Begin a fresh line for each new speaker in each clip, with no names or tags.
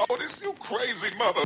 Oh, this you crazy mother.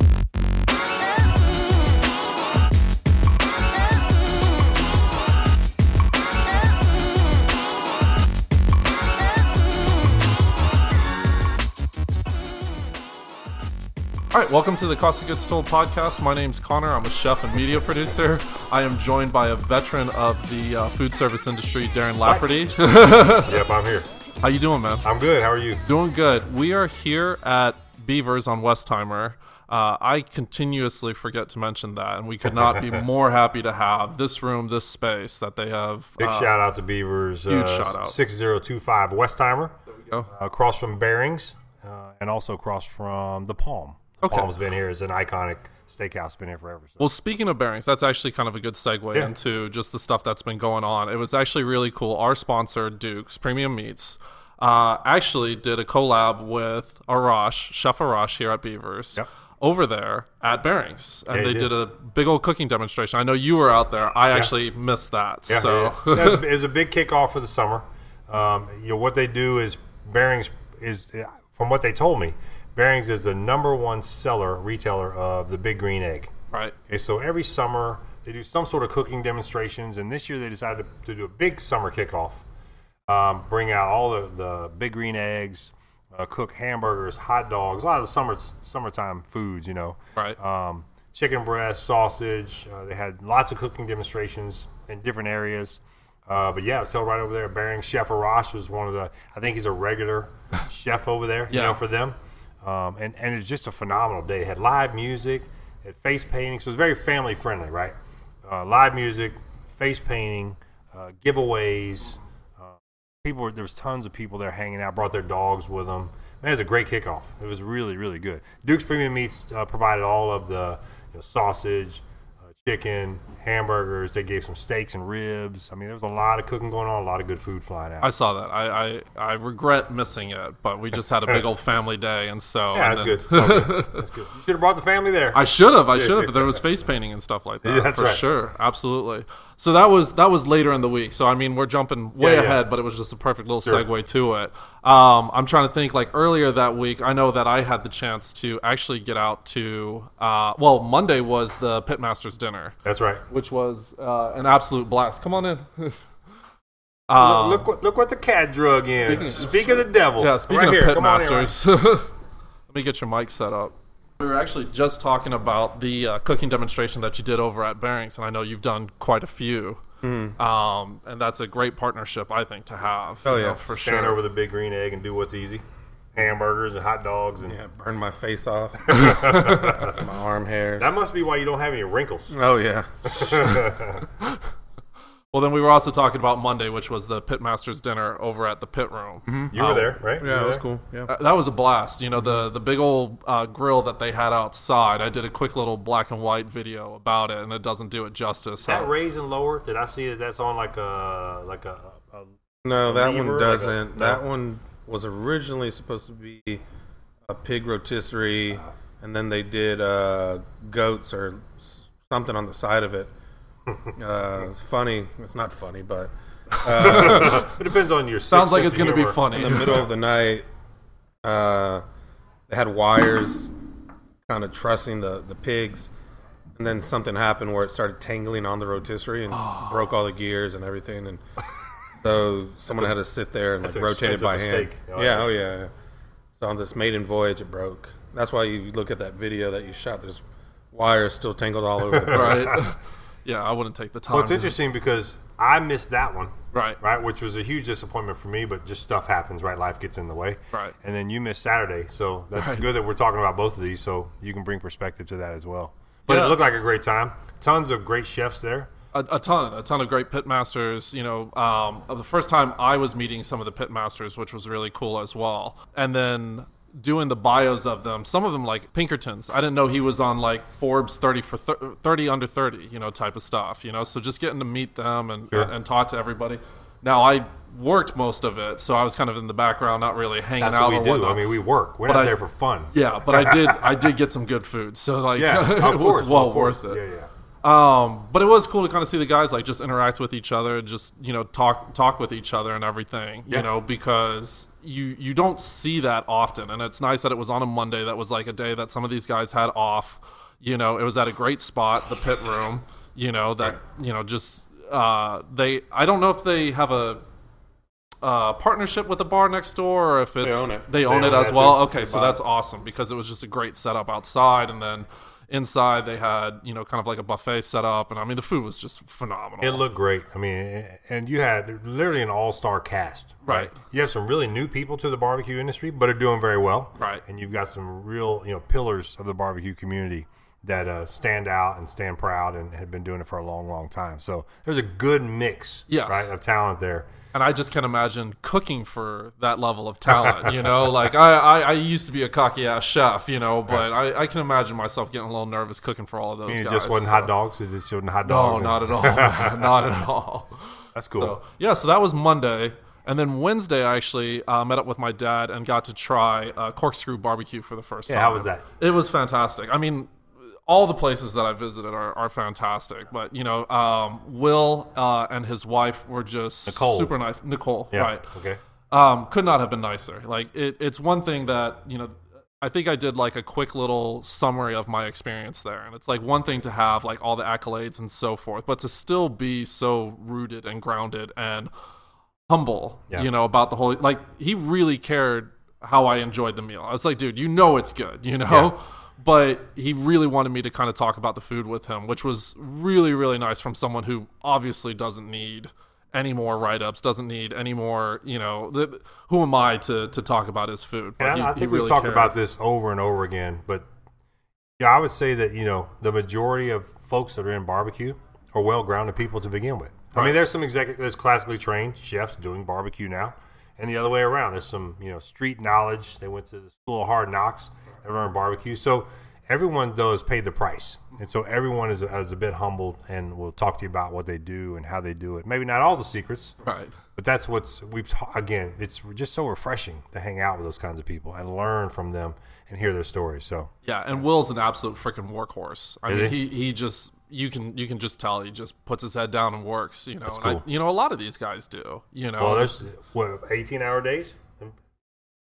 All right, welcome to the Cost of Goods Told podcast. My name's Connor. I'm a chef and media producer. I am joined by a veteran of the uh, food service industry, Darren Lafferty.
Yep, I'm here.
How you doing, man?
I'm good. How are you?
Doing good. We are here at Beavers on Westheimer. Uh, I continuously forget to mention that, and we could not be more happy to have this room, this space that they have.
Big
uh,
shout out to Beavers.
huge
uh,
shout out.
6025 Westheimer,
go.
uh, across from Bering's, uh, and also across from the Palm.
Okay.
Palm's been here as an iconic steakhouse, been here forever. So.
Well, speaking of Bering's, that's actually kind of a good segue
Yeah.
into just the stuff that's been going on. It was actually really cool. Our sponsor, Duke's Premium Meats, uh, actually did a collab with Arash, Chef Arash here at Beavers.
Yep.
Over there at Bering's, and
Yeah,
they did.
did.
a big old cooking demonstration. I know you were out there. I actually missed that.
Yeah,
so
yeah, yeah. That it was a big kickoff for the summer. Um, you know what they do is Bering's is, from what they told me, Bering's is the number one seller retailer of the Big Green Egg.
right,
Okay, so every summer they do some sort of cooking demonstrations, and this year they decided to, to do a big summer kickoff. Um, bring out all the, the big green eggs, uh, cook hamburgers, hot dogs, a lot of the summer summertime foods, you know.
right.
Um, chicken breast, sausage. Uh, they had lots of cooking demonstrations in different areas. Uh, but yeah, it's held right over there. Bearing Chef Arash was one of the. I think he's a regular chef over there. You
Yeah.
know, for them. Um, and and it's just a phenomenal day. It had live music, had face painting, so it was very family friendly, right? Uh, live music, face painting, uh, giveaways. People were, there was tons of people there hanging out. Brought their dogs with them. Man, it was a great kickoff. It was really really good. Duke's Premium Meats uh, provided all of the you know, sausage, uh, chicken, hamburgers. They gave some steaks and ribs. I mean, there was a lot of cooking going on. A lot of good food flying out.
I saw that. I, I I regret missing it, but we just had a big old family day, and so
yeah,
and
that's
then-
good. Good. That's good. You should have brought the family there.
I should have. I should have. There was face painting and stuff like that.
Yeah, that's
for
right.
sure. Absolutely. So that was that was later in the week. So I mean, we're jumping way
yeah.
ahead, but it was just a perfect little
Sure.
segue to it. Um, I'm trying to think. Like earlier that week, I know that I had the chance to actually get out to. Uh, well, Monday was the Pitmasters dinner,
That's right.
Which was uh, an absolute blast. Come on in. um,
look, what, look what the cat drug in.
Speaking-
Speak of the devil.
Yeah, speaking
right
of
here.
pit masters, let me get your mic set up. We were actually just talking about the uh, cooking demonstration that you did over at Bering's, and I know you've done quite a few. Um, and that's a great partnership, I think, to have.
Oh,
you know,
yeah.
for
Stand
sure.
over the big green egg and do what's easy. Hamburgers and hot dogs and
Yeah, burn my face off. my arm hairs.
that must be why you don't have any wrinkles.
Oh yeah.
Well, then we were also talking about Monday, which was the Pitmasters dinner over at the pit room.
You were there, right?
Yeah, that was cool. Yeah.
Uh, That was a blast. You know, the the big old uh, grill that they had outside. I did a quick little black and white video about it, and it doesn't do it justice.
That
Uh,
raise and lower. Did I see that? That's on like a like a. a
No, that
lever,
one
like a-
doesn't.
no?
That one was originally supposed to be a pig rotisserie, and then they did uh, goats or something on the side of it. Uh, it's funny. It's not funny, but
it depends on your.
Sounds like it's going to be funny.
in the middle of the night, uh, they had wires kind of trussing the, the pigs, and then something happened where it started tangling on the rotisserie and broke all the gears and everything, and so someone had to sit there and like rotate it by hand.
Oh,
yeah,
yeah.
oh yeah, yeah. So on this maiden voyage, it broke. That's why you look at that video that you shot. There's wires still tangled all over the place.
right? yeah, I wouldn't take the time.
Well, it's interesting because I missed that one.
Right.
Right, which was a huge disappointment for me, but just stuff happens, right? Life gets in the way.
Right.
And then you missed Saturday, so that's
Right.
good that we're talking about both of these, so you can bring perspective to that as well. But
Yeah.
it looked like a great time. Tons of great chefs there.
A, a ton, a ton of great pitmasters. You know, um, the first time I was meeting some of the pitmasters, which was really cool as well. And then doing the bios of them, some of them like Pinkertons. I didn't know he was on like Forbes 30 for thir- 30 under 30, you know, type of stuff. You know, so just getting to meet them and
Sure.
and, and talk to everybody. Now I worked most of it, so I was kind of in the background, not really hanging
That's
out
what we do.
whatnot.
I mean, we work. We're
But
not
I-
there for fun.
yeah, but I did I did get some good food, so like
Yeah,
it was
course,
well worth it.
Yeah, yeah.
Um, but it was cool to kind of see the guys like just interact with each other, and just you know talk talk with each other and everything.
Yeah.
You know because you you don't see that often, and it's nice that it was on a Monday. That was like a day that some of these guys had off. You know, it was at a great spot, the pit room. You know that you know just uh, they. I don't know if they have a. Uh, partnership with the bar next door, or if it's they
own it.
they own
They
it
own
as
it,
well.
too.
Okay, so that's awesome because it was just a great setup outside, and then inside they had you know kind of like a buffet set up, and I mean the food was just phenomenal.
It looked great. I mean, and you had literally an all-star cast.
Right.
You have some really new people to the barbecue industry, but are doing very well.
Right.
And you've got some real, you know, pillars of the barbecue community that uh, stand out and stand proud and have been doing it for a long, long time. So there's a good mix,
Yes.
right, of talent there.
and I just can't imagine cooking for that level of talent. You know, like I, I, I used to be a cocky ass chef, you know, but I, I can imagine myself getting a little nervous cooking for all of those
it
guys.
just wasn't
so-
hot dogs. It just wasn't hot dogs.
No, not at all, not at all.
That's cool.
So yeah, so that was Monday, and then Wednesday I actually uh, met up with my dad and got to try uh, corkscrew barbecue for the first
Yeah,
time.
how was that?
It was fantastic. I mean, all the places that I visited are, are fantastic, but you know, um, Will uh, and his wife were just
Nicole.
super nice. Nicole,
yeah.
right?
Okay.
um, could not have been nicer. Like it, it's one thing that you know. I think I did like a quick little summary of my experience there, and it's like one thing to have like all the accolades and so forth, but to still be so rooted and grounded and humble,
Yeah.
you know, about the whole. Like he really cared how I enjoyed the meal. I was like, dude, you know it's good, you know.
Yeah.
But he really wanted me to kind of talk about the food with him, which was really, really nice from someone who obviously doesn't need any more write-ups, doesn't need any more, you know, the, who am I to, to talk about his food? But
And
he-
I, think
really
we've talked
cared.
about this over and over again, but yeah, I would say that you know the majority of folks that are in barbecue are well-grounded people to begin with. I mean, there's some executive, there's classically trained chefs doing barbecue now, and the other way around. There's some you know street knowledge. They went to the school of hard knocks. They learned barbecue, so everyone does pay the price, and so everyone is, is a bit humbled and will talk to you about what they do and how they do it. Maybe not all the secrets,
Right.
but that's what's we've ta- again. It's just so refreshing to hang out with those kinds of people and learn from them and hear their stories. So
Yeah, and Will's an absolute freaking workhorse. I
Is
mean,
he?
he? he just you can you can just tell he just puts his head down and works. You know, and
cool.
I, you know a lot of these guys do. You know,
well, there's what 18 hour days.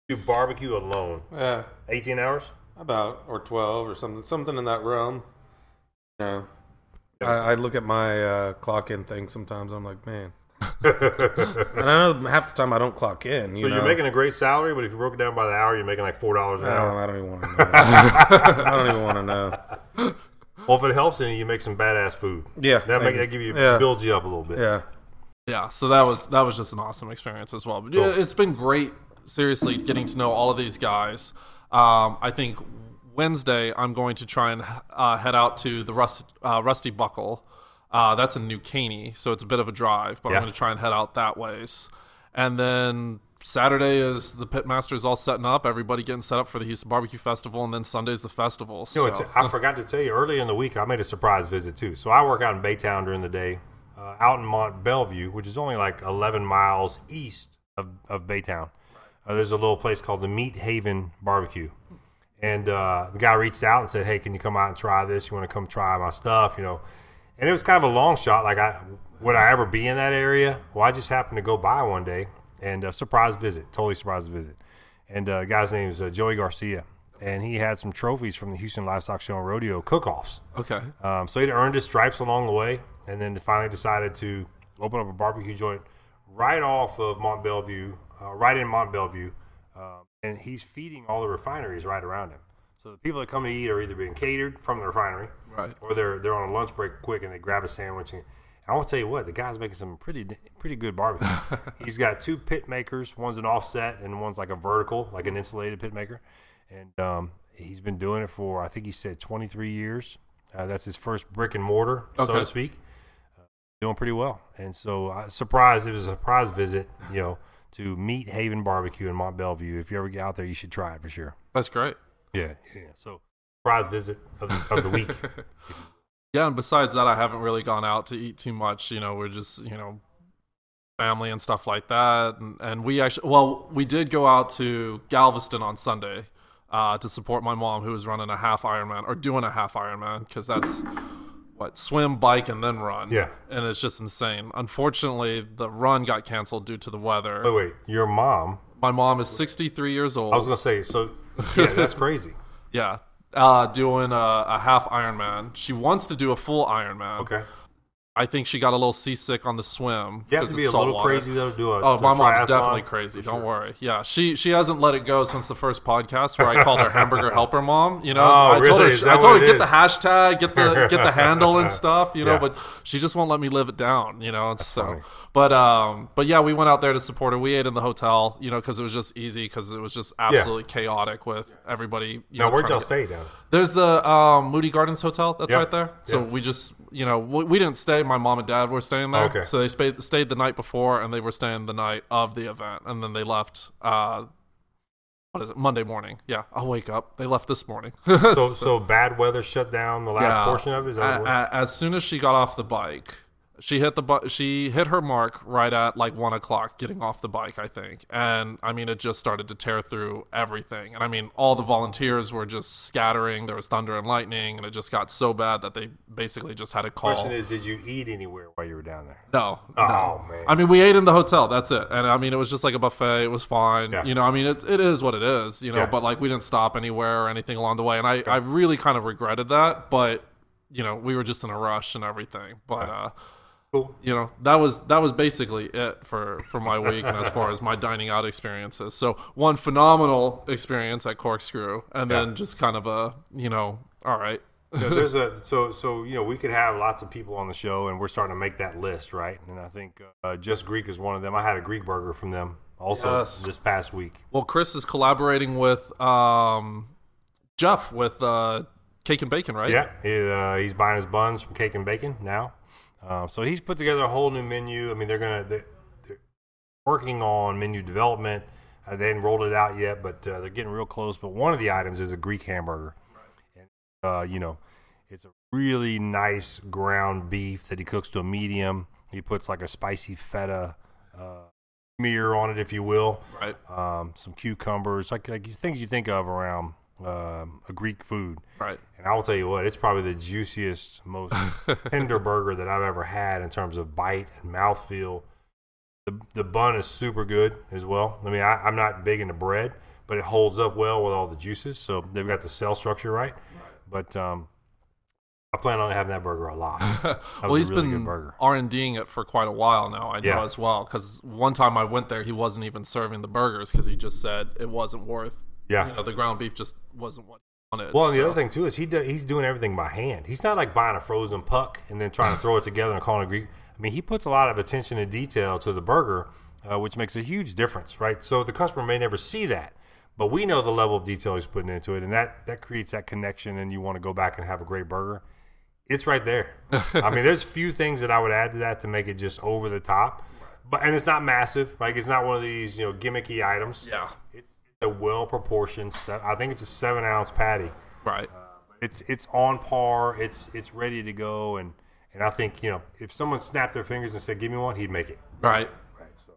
Do barbecue alone,
Yeah,
18 hours.
About or twelve or something, something in that realm. Yeah, I, I look at my uh, clock in thing sometimes. I'm like, man, and I know half the time I don't clock in. You
So
know?
you're making a great salary, but if you broke it down by the hour, you're making like four dollars an hour.
I don't even want to know. I don't even want to know.
Well, if it helps, any, you make some badass food.
Yeah,
That make that
you.
give you
Yeah.
builds you up a little bit.
Yeah,
Yeah, so that was that was just an awesome experience as well. But yeah, it's been great, seriously, getting to know all of these guys. Um, I think Wednesday I'm going to try and uh, head out to the Rust, uh, Rusty Buckle. Uh, that's in New Caney, so it's a bit of a drive, but
Yeah.
I'm going to try and head out that ways. And then Saturday is the Pitmasters all setting up, everybody getting set up for the Houston Barbecue Festival, and then Sunday's the festival.
You know, I forgot to tell you earlier in the week, I made a surprise visit too. So I work out in Baytown during the day, uh, out in Mont Belvieu, which is only like 11 miles east of, of Baytown. Uh, there's a little place called the Meat Haven Barbecue. And uh, the guy reached out and said, Hey, can you come out and try this? You want to come try my stuff? You know, and it was kind of a long shot. Like, I would I ever be in that area? Well, I just happened to go by one day and a surprise visit, totally surprise visit. And uh, the guy's name is uh, Joey Garcia, and he had some trophies from the Houston Livestock Show and Rodeo cook-offs.
okay.
Um, so he'd earned his stripes along the way, and then finally decided to open up a barbecue joint right off of Mont Belvieu, uh, right in Mont Belvieu, um, and he's feeding all the refineries right around him. So the people that come to eat are either being catered from the refinery,
Right.
or they're they're on a lunch break quick and they grab a sandwich. And I want to tell you what, the guy's making some pretty pretty good barbecue. He's got two pit makers. One's an offset and one's like a vertical, like an insulated pit maker. And um, he's been doing it for I think he said 23 years. Uh, that's his first brick and mortar, so to speak. Uh, doing pretty well. And so, uh, surprise! It was a surprise visit, you know, to Meat Haven Barbecue in Mont Belvieu. If you ever get out there, you should try it for sure.
That's great.
Yeah, yeah. So, surprise visit of the, of the week.
Yeah, and besides that, I haven't really gone out to eat too much. You know, we're just you know, family and stuff like that. And, and we actually, well, we did go out to Galveston on Sunday uh, to support my mom, who was running a half Ironman or doing a half Ironman, because that's what swim, bike, and then run.
Yeah.
and it's just insane. Unfortunately, the run got canceled due to the weather.
Wait, wait. Your mom?
My mom is 63 years old.
I was gonna say. So yeah, that's crazy.
yeah, uh, doing a, a half Ironman. She wants to do a full Ironman.
Okay.
I think she got a little seasick on the swim.
You have to be
it's
a little
water.
crazy though to do a.
Oh, my mom's definitely crazy. Don't worry. Yeah, she she hasn't let it go since the first podcast where I called her hamburger helper mom. You know,
Oh,
I told
really?
her
Is
I told her get the hashtag, get the get the handle and stuff. You know,
Yeah.
but she just won't let me live it down. You know, and so.
funny.
But um, but yeah, we went out there to support her. We ate in the hotel, you know, because it was just easy because it was just absolutely chaotic with everybody. You
Now,
know,
where'd y'all stay down?
There's the um, Moody Gardens Hotel that's
Yeah.
right there. So
Yeah.
we just, you know, we, we didn't stay. My mom and dad were staying there.
Okay.
So they stayed, stayed the night before and they were staying the night of the event. And then they left, uh, what is it, Monday morning. Yeah, I'll wake up. They left this morning.
So, so bad weather shut down the last portion of it. Is that
A- a- as soon as she got off the bike, she hit the bu- she hit her mark right at like one o'clock getting off the bike, I think. And I mean, it just started to tear through everything. And I mean, all the volunteers were just scattering. There was thunder and lightning, and it just got so bad that they basically just had a call.
Question is, did you eat anywhere while you were down there?
No.
Oh,
no.
man.
I mean, we ate in the hotel. That's it. And I mean, it was just like a buffet. It was fine.
Yeah.
You know, I mean, it, it is what it is, you know,
Yeah.
but like we didn't stop anywhere or anything along the way. And I, I really kind of regretted that. But, you know, we were just in a rush and everything. But, uh,
Cool.
you know that was that was basically it for for my week and as far as my dining out experiences so one phenomenal experience at corkscrew and then just kind of a you know all right
Yeah, there's a so so you know we could have lots of people on the show, and we're starting to make that list, right? And I think uh, Just Greek is one of them. I had a Greek burger from them also
Yes.
this past week.
well chris is collaborating with um jeff with uh cake and bacon right
Yeah, he, uh, he's buying his buns from Cake and Bacon now. Uh, so he's put together a whole new menu. I mean, they're gonna they're, they're working on menu development. Uh, they hadn't rolled it out yet, but uh, they're getting real close. But one of the items is a Greek hamburger, and uh, you know, it's a really nice ground beef that he cooks to a medium. He puts like a spicy feta uh, smear on it, if you will.
right
Um, some cucumbers, like like things you think of around um, a Greek food.
right
And I will tell you what, it's probably the juiciest, most tender burger that I've ever had in terms of bite and mouthfeel. The, the bun is super good as well. I mean, I, I'm not big into bread, but it holds up well with all the juices. So they've got the cell structure right. But um, I plan on having that burger a lot. That
well, he's
a really
been
burger.
R and Ding it for quite a while now. I know
Yeah.
as well because one time I went there, he wasn't even serving the burgers because he just said it wasn't worth.
Yeah.
you know, the ground beef just wasn't what he wanted.
Well, and the
so-
other thing too is he do, he's doing everything by hand. He's not like buying a frozen puck and then trying to throw it together and calling it a Greek. I mean, he puts a lot of attention and detail to the burger, uh, which makes a huge difference, right? So the customer may never see that, but we know the level of detail he's putting into it, and that that creates that connection, and you want to go back and have a great burger. It's right there. I mean, there's a few things that I would add to that to make it just over the top, but and it's not massive. Like it's not one of these you know gimmicky items.
Yeah,
It's a well proportioned. Set. I think it's a seven ounce patty
right.
Uh, it's it's on par. It's it's ready to go, and and I think you know if someone snapped their fingers and said, "Give me one," he'd make it.
Right.
Right. So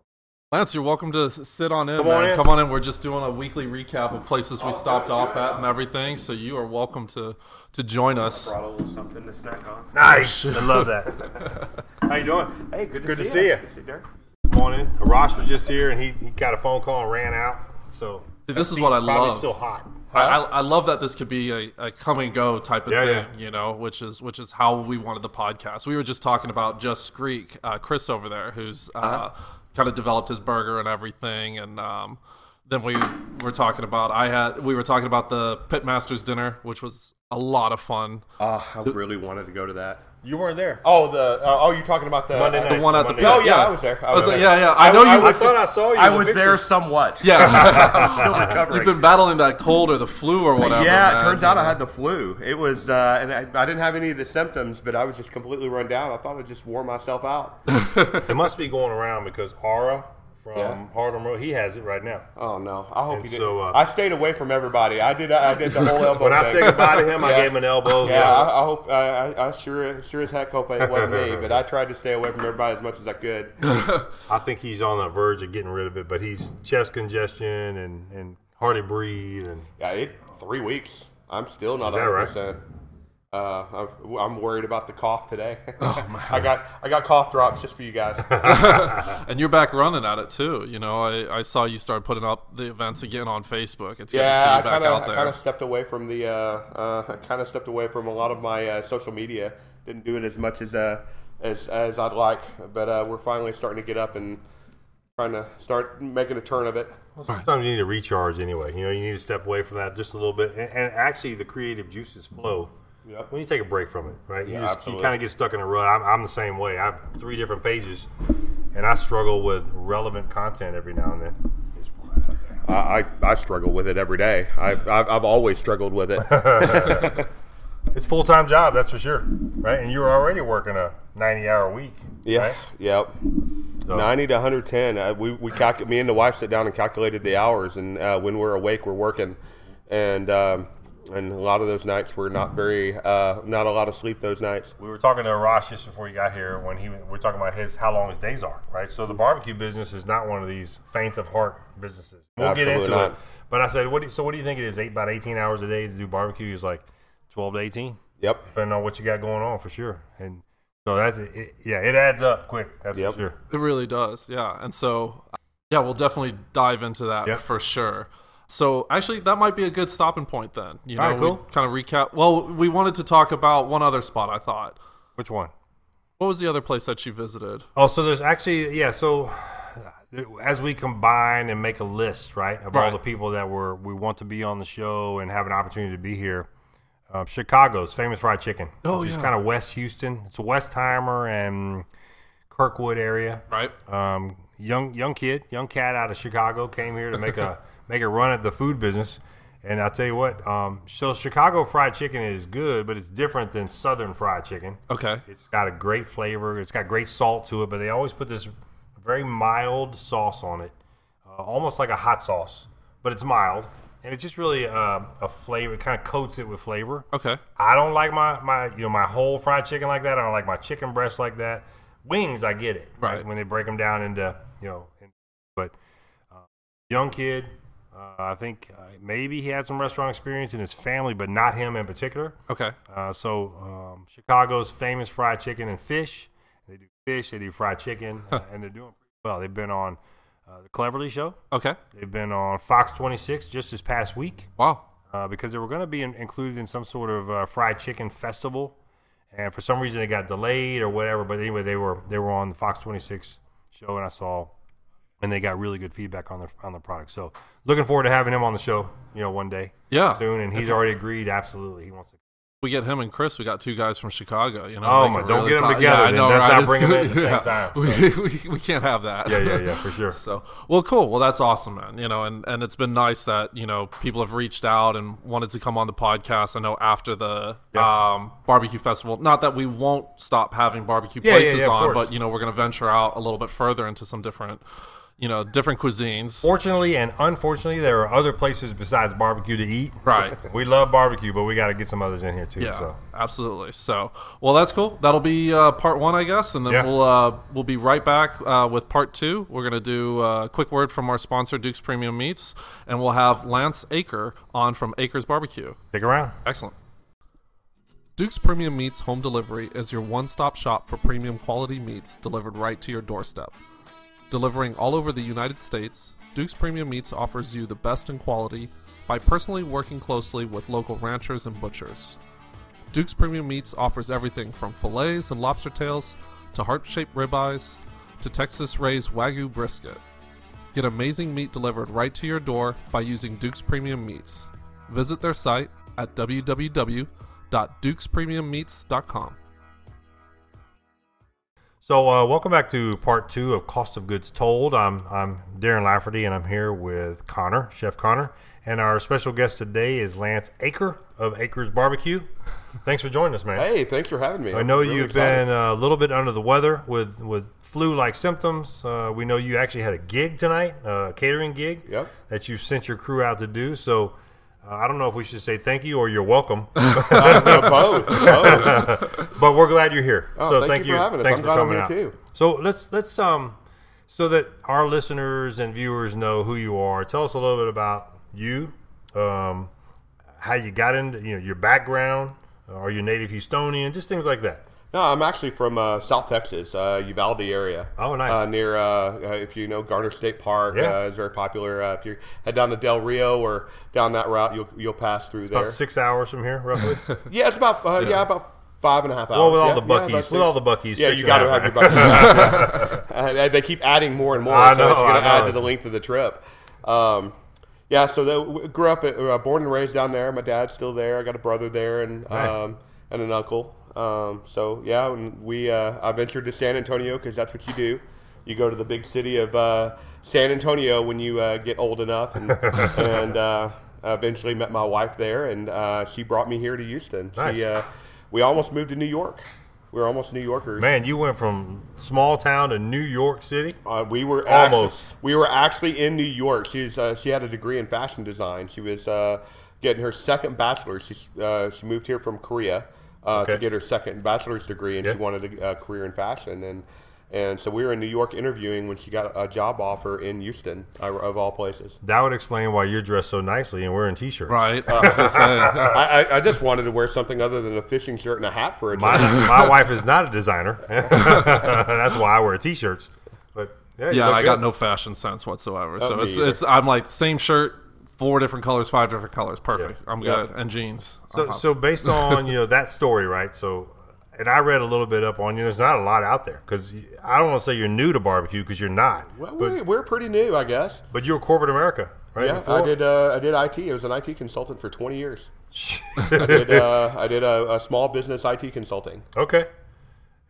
Lance, you're welcome to sit on in,
Come
man.
on in.
Come on in. We're just doing a weekly recap of places we stopped oh, off at and everything. So you are welcome to to join us.
Brought a little something to snack on.
nice. I love that. How you doing?
Hey, good to
Good to
see,
see
you.
ya.
Good to see you, Derek.
Come on in. Arash was just here, and he, he got a phone call and ran out. So
See, this is what I
seat's probably
love.
Still hot.
I, I, I love that this could be a, a come and go type of
Yeah,
thing,
yeah.
you know, which is which is how we wanted the podcast. We were just talking about Just Greek, uh, Chris over there, who's uh,
Uh-huh.
kind of developed his burger and everything, and um, then we were talking about I had we were talking about the Pitmasters dinner, which was a lot of fun.
Oh, I really wanted to go to that. You weren't there. Oh, the uh, oh, you're talking about the
Monday
uh,
night.
The one at the
Monday
pit.
night.
Oh yeah, I was there. I
I was
was
like,
there.
yeah, yeah. I know you.
I,
were-
thought I saw you.
I
in the
was there somewhat.
yeah,
Still recovering.
you've been battling that cold or the flu or whatever.
yeah,
man,
it turns out
know.
I had the flu. It was, uh, and I, I didn't have any of the symptoms, but I was just completely run down. I thought I just wore myself out.
It must be going around because Ara from
Yeah.
Harlem Road, he has it right now.
Oh no! I hope
And
you did.
uh,
I stayed away from everybody. I did. I did the whole elbow.
When I
thing.
said goodbye to him, I gave him an elbow.
Yeah,
so-
I, I hope. I, I, I sure, sure as heck hope it wasn't me. But I tried to stay away from everybody as much as I could.
I think he's on the verge of getting rid of it, but he's chest congestion and, and hard to breathe. And
Yeah, it three weeks. I'm still not
Is that
100.
right?
Percent Uh, I've- I'm worried about the cough today. I got I got cough drops just for you guys.
And you're back running at it too. You know, I, I saw you start putting up the events again on Facebook. It's good to see
yeah, I
you back
kind of
out
I
there.
kind of stepped away from the uh, uh, I kind of stepped away from a lot of my uh, social media. Didn't do it as much as uh, as as I'd like, but uh, we're finally starting to get up and trying to start making a turn of it.
Well, sometimes you need to recharge anyway. You know, you need to step away from that just a little bit, and, and actually, the creative juices flow
Yep.
when you take a break from it, right?
Yeah,
you just you kind of get stuck in a rut. I'm, I'm the same way. I have three different pages, and I struggle with relevant content every now and then.
I, I, I struggle with it every day. I've, I've, I've always struggled with it.
It's a full time job, that's for sure, right? And you're already working a 90 hour week.
Yeah.
right?
Yep.
So-
90 to 110. Uh, we we me and the wife sit down and calculated the hours, and uh, when we're awake, we're working, and um, and a lot of those nights we're not very uh, not a lot of sleep those nights.
We were talking to Ross just before you got here when he we we're talking about his how long his days are, right? So the barbecue business is not one of these faint of heart businesses. We'll get into
not.
it. But I said, what? Do, so what do you think it is? Eight about eighteen hours a day to do barbecue is like twelve to eighteen,
Yep.
depending on what you got going on for sure. And so that's it, it- yeah, it adds up quick. That's
Yep.
for sure.
It really does, yeah. And so, yeah, we'll definitely dive into that
Yep.
for sure. So, actually, that might be a good stopping point then. You know,
right, cool.
kind of recap. Well, we wanted to talk about one other spot. I thought.
Which one?
What was the other place that you visited?
Oh, so there's actually yeah. So as we combine and make a list, right, of all the people that were we want to be on the show and have an opportunity to be here, um, Chicago's famous fried chicken,
Oh,
which
yeah.
kind of West Houston. It's a Westheimer and Kirkwood area.
Right.
Um, young young kid, young cat out of Chicago came here to make a make a run at the food business. And I'll tell you what, um, so Chicago fried chicken is good, but it's different than Southern fried chicken.
Okay.
It's got a great flavor. It's got great salt to it, but they always put this very mild sauce on it, uh, almost like a hot sauce, but it's mild, and it's just really uh, a flavor. It kind of coats it with flavor.
Okay.
I don't like my my you know my whole fried chicken like that. I don't like my chicken breast like that. Wings, I get it,
Right.
When they break them down into you know, but uh, young kid. Uh, I think uh, maybe he had some restaurant experience in his family, but not him in particular.
Okay.
Uh, so um, Chicago's famous fried chicken and fish. They do fish, they do fried chicken, uh, and they're doing pretty well. They've been on uh, the Cleverly Show.
Okay.
They've been on Fox 26 just this past week
Wow.
uh, because they were going to be in, included in some sort of uh, fried chicken festival, and for some reason it got delayed or whatever. But anyway, they were they were on the Fox 26 show, and I saw, and they got really good feedback on the on the product. So looking forward to having him on the show, you know, one day
Yeah.
soon. And he's already agreed. Absolutely, he wants to.
We get him and Chris. We got two guys from Chicago. You know.
Oh, my- don't get 'em
talk-
together
Yeah, I know,
Let's
right?
not
It's
bring 'em
good.
in at the same
Yeah.
time,
We, we, we can't have that.
Yeah, yeah, yeah, for sure.
So, well, cool. Well, that's awesome, man. You know, and, and it's been nice that, you know, people have reached out and wanted to come on the podcast. I know after the
Yeah.
um, barbecue festival, not that we won't stop having barbecue places on, but, you know, we're going to venture out a little bit further into some different, you know, different cuisines.
Fortunately and unfortunately, there are other places besides barbecue to eat.
Right.
We love barbecue, but we got to get some others in here too.
Yeah,
So.
absolutely. So, well, that's cool. That'll be uh, part one, I guess, and then
Yeah.
we'll uh, we'll be right back uh, with part two. We're gonna do a quick word from our sponsor, Duke's Premium Meats, and we'll have Lance Aker on from Aker's Barbecue.
Stick around.
Excellent. Duke's Premium Meats Home Delivery is your one stop shop for premium quality meats delivered right to your doorstep. Delivering all over the United States, Duke's Premium Meats offers you the best in quality by personally working closely with local ranchers and butchers. Duke's Premium Meats offers everything from fillets and lobster tails to heart shaped ribeyes to Texas raised Wagyu brisket. Get amazing meat delivered right to your door by using Duke's Premium Meats. Visit their site at www.dukespremiummeats.com.
So, uh, welcome back to part two of Cost of Goods Told. I'm I'm Darren Lafferty, and I'm here with Connor, Chef Connor, and our special guest today is Lance Aker of Aker's Barbecue. Thanks for joining us, man.
Hey, thanks for having me.
I know
really
you've
excited.
been uh, a little bit under the weather with with flu-like symptoms. Uh, we know you actually had a gig tonight, uh, a catering gig
Yep.
that you sent your crew out to do. So. Uh, I don't know if we should say thank you or you're welcome,
both. both.
but we're glad you're here.
Oh,
so
thank you for having us.
Thanks
I'm
for coming out.
too.
So let's let's um so that our listeners and viewers know who you are. Tell us a little bit about you, um, how you got into you know your background, Are you native Houstonian? Just things like that.
No, I'm actually from uh, South Texas, uh, Uvalde area.
Oh, nice.
Uh, near, uh, uh, if you know Garner State Park,
Yeah.
uh, is very popular. Uh, if you head down to Del Rio or down that route, you'll you'll pass through there.
About six hours from here, roughly.
Yeah, it's about uh, yeah. about five and a half hours.
Well, with all
Yeah,
the
yeah,
with all the Buc-ee's,
Yeah, you got to have your Buc-ee's. Uh, they- keep adding more and more,
I
so it's
know,
going
I
to add to the length of the trip. Um, yeah, so the, grew up, at, uh, born and raised down there. My dad's still there. I got a brother there and um, and an uncle. Um, so yeah, we uh, I ventured to San Antonio because that's what you do. You go to the big city of uh, San Antonio when you uh, get old enough, and, and uh, eventually met my wife there, and uh, she brought me here to Houston.
Nice.
She, uh, we almost moved to New York. We were almost New Yorkers.
Man, you went from small town to New York City.
Uh, we were
Almost.
Actually, we were actually in New York. She's uh, she had a degree in fashion design. She was uh, getting her second bachelor's. She uh, she moved here from Korea uh,
Okay.
to get her second bachelor's degree, and
Yeah.
she wanted a, a career in fashion. And and so we were in New York interviewing when she got a job offer in Houston, uh, of all places.
That would explain why you're dressed so nicely and wearing t-shirts.
Right. I was gonna say.
I, I, I just wanted to wear something other than a fishing shirt and a hat for a
My, my wife is not a designer. That's why I wear t-shirts. But yeah,
Yeah,
look
I got no fashion sense whatsoever.
Oh,
so it's
either.
it's I'm like same shirt, four different colors, five different colors, perfect.
Yeah.
I'm
Yeah.
good. And jeans.
So, so based on you know that story, right? So, and I read a little bit up on you. There's not a lot out there because I don't want to say you're new to barbecue because you're not.
Well,
but
we, we're pretty new, I guess.
but you were corporate America, right?
Yeah,
before?
I did. Uh, I did IT. I was an IT consultant for 20 years. I did. Uh, I did a, a small business IT consulting.
Okay.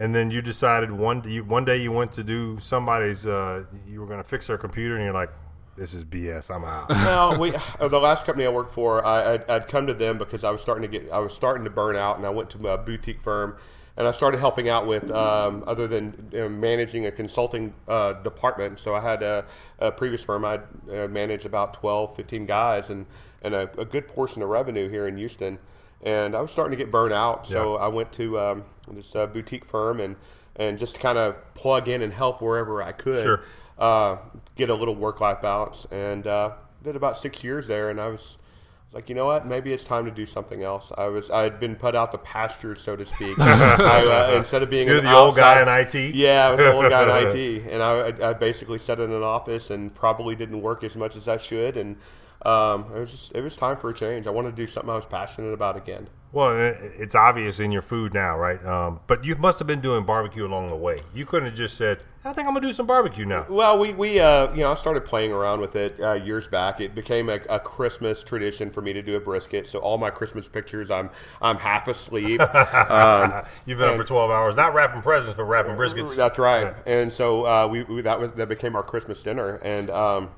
And then you decided one you, one day you went to do somebody's. Uh, you were going to fix their computer, and you're like, "This is BS. I'm out."
No, we uh, the last company I worked for, I, I'd, I'd come to them because I was starting to get, I was starting to burn out, and I went to a boutique firm, and I started helping out with, um, other than you know, managing a consulting uh, department. So I had a, a previous firm, I'd uh, managed about 12, 15 guys, and and a, a good portion of revenue here in Houston, and I was starting to get burned out. So
Yeah.
I went to um, this uh, boutique firm and and just kind of plug in and help wherever I could
Sure.
uh, get a little work life balance. And uh, did about six years there, and I was, was like, you know what? Maybe it's time to do something else. I was I had been put out the pasture, so to speak. I, uh, instead of being
the old guy in IT.
Yeah, I was the old guy in IT, and I, I basically sat in an office and probably didn't work as much as I should, and um, it was just it was time for a change. I wanted to do something I was passionate about again.
Well, it's obvious in your food now, right? Um, but you must have been doing barbecue along the way. You couldn't have just said, "I think I'm gonna do some barbecue now."
Well, we, we uh, you know, I started playing around with it uh, years back. It became a, a Christmas tradition for me to do a brisket. So all my Christmas pictures, I'm I'm half asleep. um,
You've been up for 12 hours, not wrapping presents, but wrapping briskets.
that's right. And so uh, we, we that was that became our Christmas dinner, and um,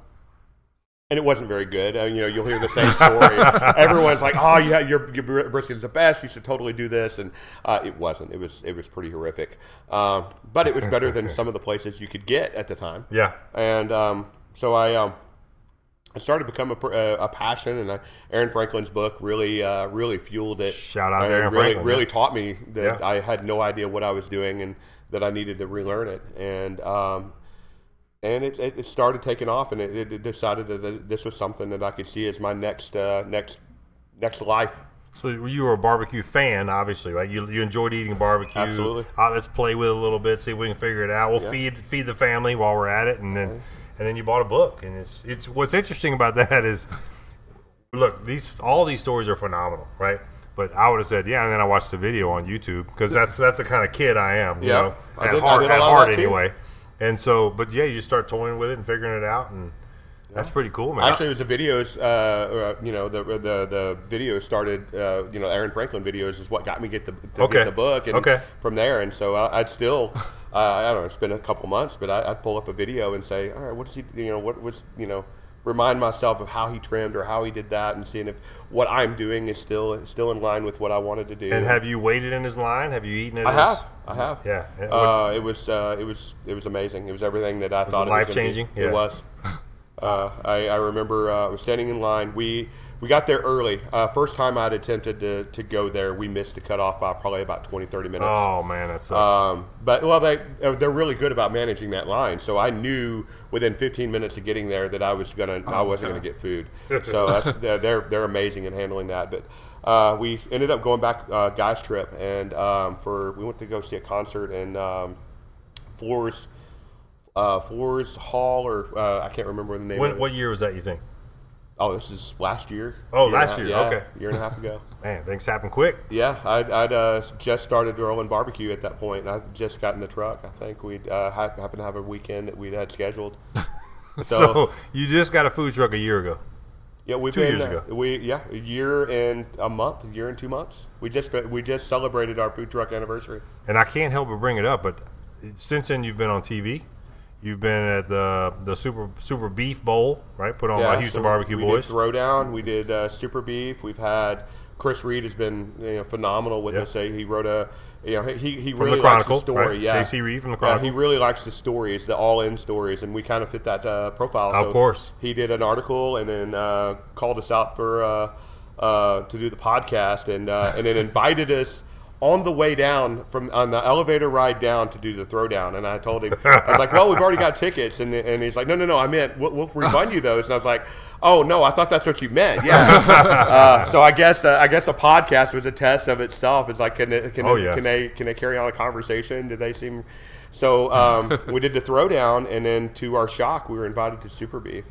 and it wasn't very good. Uh, you know, you'll hear the same story. Everyone's like, "Oh, yeah, your your brisket is the best. You should totally do this." And uh, it wasn't. It was it was pretty horrific. Um, but it was better than some of the places you could get at the time.
Yeah.
And um, so I um, I started to become a, a, a passion, and I, Aaron Franklin's book really uh, really fueled it.
Shout out to Aaron
really,
Franklin,
Really taught me that
Yeah.
I had no idea what I was doing, and that I needed to relearn it. And um, and it, it, started taking off, and it, it, decided that this was something that I could see as my next uh, next next life.
So you were a barbecue fan, obviously, right? You, you enjoyed eating barbecue.
Absolutely.
Uh, let's play with it a little bit, see if we can figure it out. We'll
Yeah.
feed feed the family while we're at it, and then and then you bought a book. And it's it's what's interesting about that is, look, these all these stories are phenomenal, right? But I would have said, yeah, and then I watched the video on YouTube because that's that's the kind of kid I am, you
Yeah.
know,
I
at
did- I
heart, at heart
that too.
And so, but yeah, you just start toying with it and figuring it out, and that's pretty cool, man.
Actually, it was the videos. Uh, you know, the the the videos started. Uh, you know, Aaron Franklin videos is what got me get the to
Okay.
get the book, and
Okay.
from there. And so I, I'd still, uh, I don't know, it's been a couple months, but I, I'd pull up a video and say, all right, what does he? You know, what was you know. Remind myself of how he trimmed or how he did that, and seeing if what I'm doing is still still in line with what I wanted to do.
and have you waited in his line? Have you eaten it?
I
his-
have, I have.
Yeah.
Uh, it was uh, it was it was amazing. It was everything that I thought
it
it was gonna be.
life-changing? Yeah.
It was. Uh, I, I remember uh, I was standing in line. We we got there early. Uh, first time I'd attempted to, to go there, we missed the cutoff by probably about 20, 30 minutes.
Oh man, that sucks.
Um, but well, they uh, they're really good about managing that line. So I knew within 15 minutes of getting there that I was gonna I wasn't
okay.
gonna get food. So that's, they're they're amazing in handling that. But uh, we ended up going back uh, guys trip, and um, for we went to go see a concert in um, Floors, uh, Floors Hall, or uh, I can't remember the name. of
When, what year was that? You think?
Oh, this is last year.
Oh,
a
last year,
Yeah,
okay.
year and a half ago.
Man, things happen quick.
Yeah, I'd, I'd uh, just started rolling barbecue at that point, and I just got in the truck. I think we'd uh, happened to have a weekend that we'd had scheduled.
So, you just got a food truck a year ago.
Yeah, we've
Two
been
years
uh,
ago.
we yeah a year and a month, a year and two months. We just we just celebrated our food truck anniversary.
And I can't help but bring it up, but since then you've been on TV. You've been at the the Super Super Beef Bowl, right? Put on by Houston
so
Barbecue
we
Boys.
Did Throwdown. We did uh, Super Beef. We've had Chris Reed has been you know, phenomenal with
Yeah.
us. He wrote a you know he he
From
really
the
likes the story.
right?
Yeah,
J.C. Reid from the
Yeah,
Chronicle.
he really likes the stories, the all-in stories, and we kind of fit that uh, profile.
Of
So
course.
he did an article and then uh, called us out for uh, uh, to do the podcast, and uh, and then invited us. On the way down from on the elevator ride down to do the throwdown, and I told him I was like, "Well, we've already got tickets," and and he's like, "No, no, no, I meant we'll, we'll refund you those." And I was like, "Oh no, I thought that's what you meant." Yeah. uh, so I guess uh, I guess a podcast was a test of itself. It's like, can it, can
Oh,
it-
yeah.
can they can they carry on a conversation? Did they seem so? Um, we did the throwdown, and then to our shock, we were invited to Super Beef.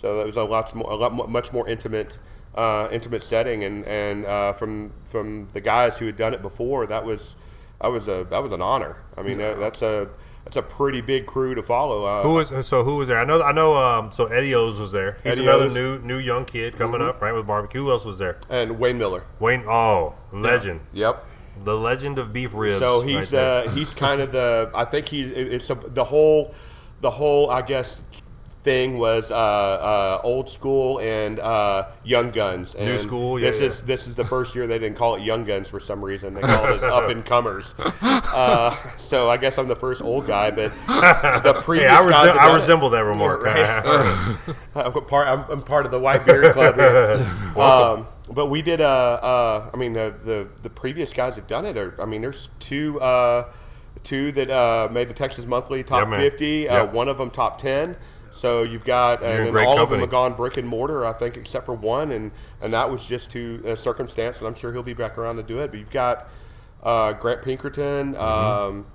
So it was a lot more, a lot much more intimate, uh, intimate setting, and and uh, from from the guys who had done it before, that was that was a that was an honor. I mean, that, that's a that's a pretty big crew to follow. Uh,
Who was so? Who was there? I know. I know. Um, so Eddie O's was there. He's another new new young kid coming
Mm-hmm.
up, right? With barbecue. Who else was there?
and Wayne Mueller.
Wayne. Oh, legend.
Yep.
The legend of beef ribs.
So he's
there.
uh, he's kind of the I think he's it's a, the whole the whole I guess thing was uh, uh, old school and uh, young guns. And
New school, yeah,
This
yeah.
is this is the first year they didn't call it young guns for some reason. They called it up and comers. Uh, so I guess I'm the first old guy, but the previous
Hey, I, resem- I resemble that remark.
Right. I'm part. I'm, I'm part of the White Beard Club here. um, but we did. Uh, uh, I mean, the, the the previous guys have done it. Or, I mean, there's two uh, two that uh, made the Texas Monthly top
Yeah, man.
50. Uh. One of them top 10. So you've got,
in
and
great
all
company.
of them have gone brick and mortar, I think, except for one, and and that was just to a circumstance, and I'm sure he'll be back around to do it. But you've got uh, Grant Pinkerton. Um,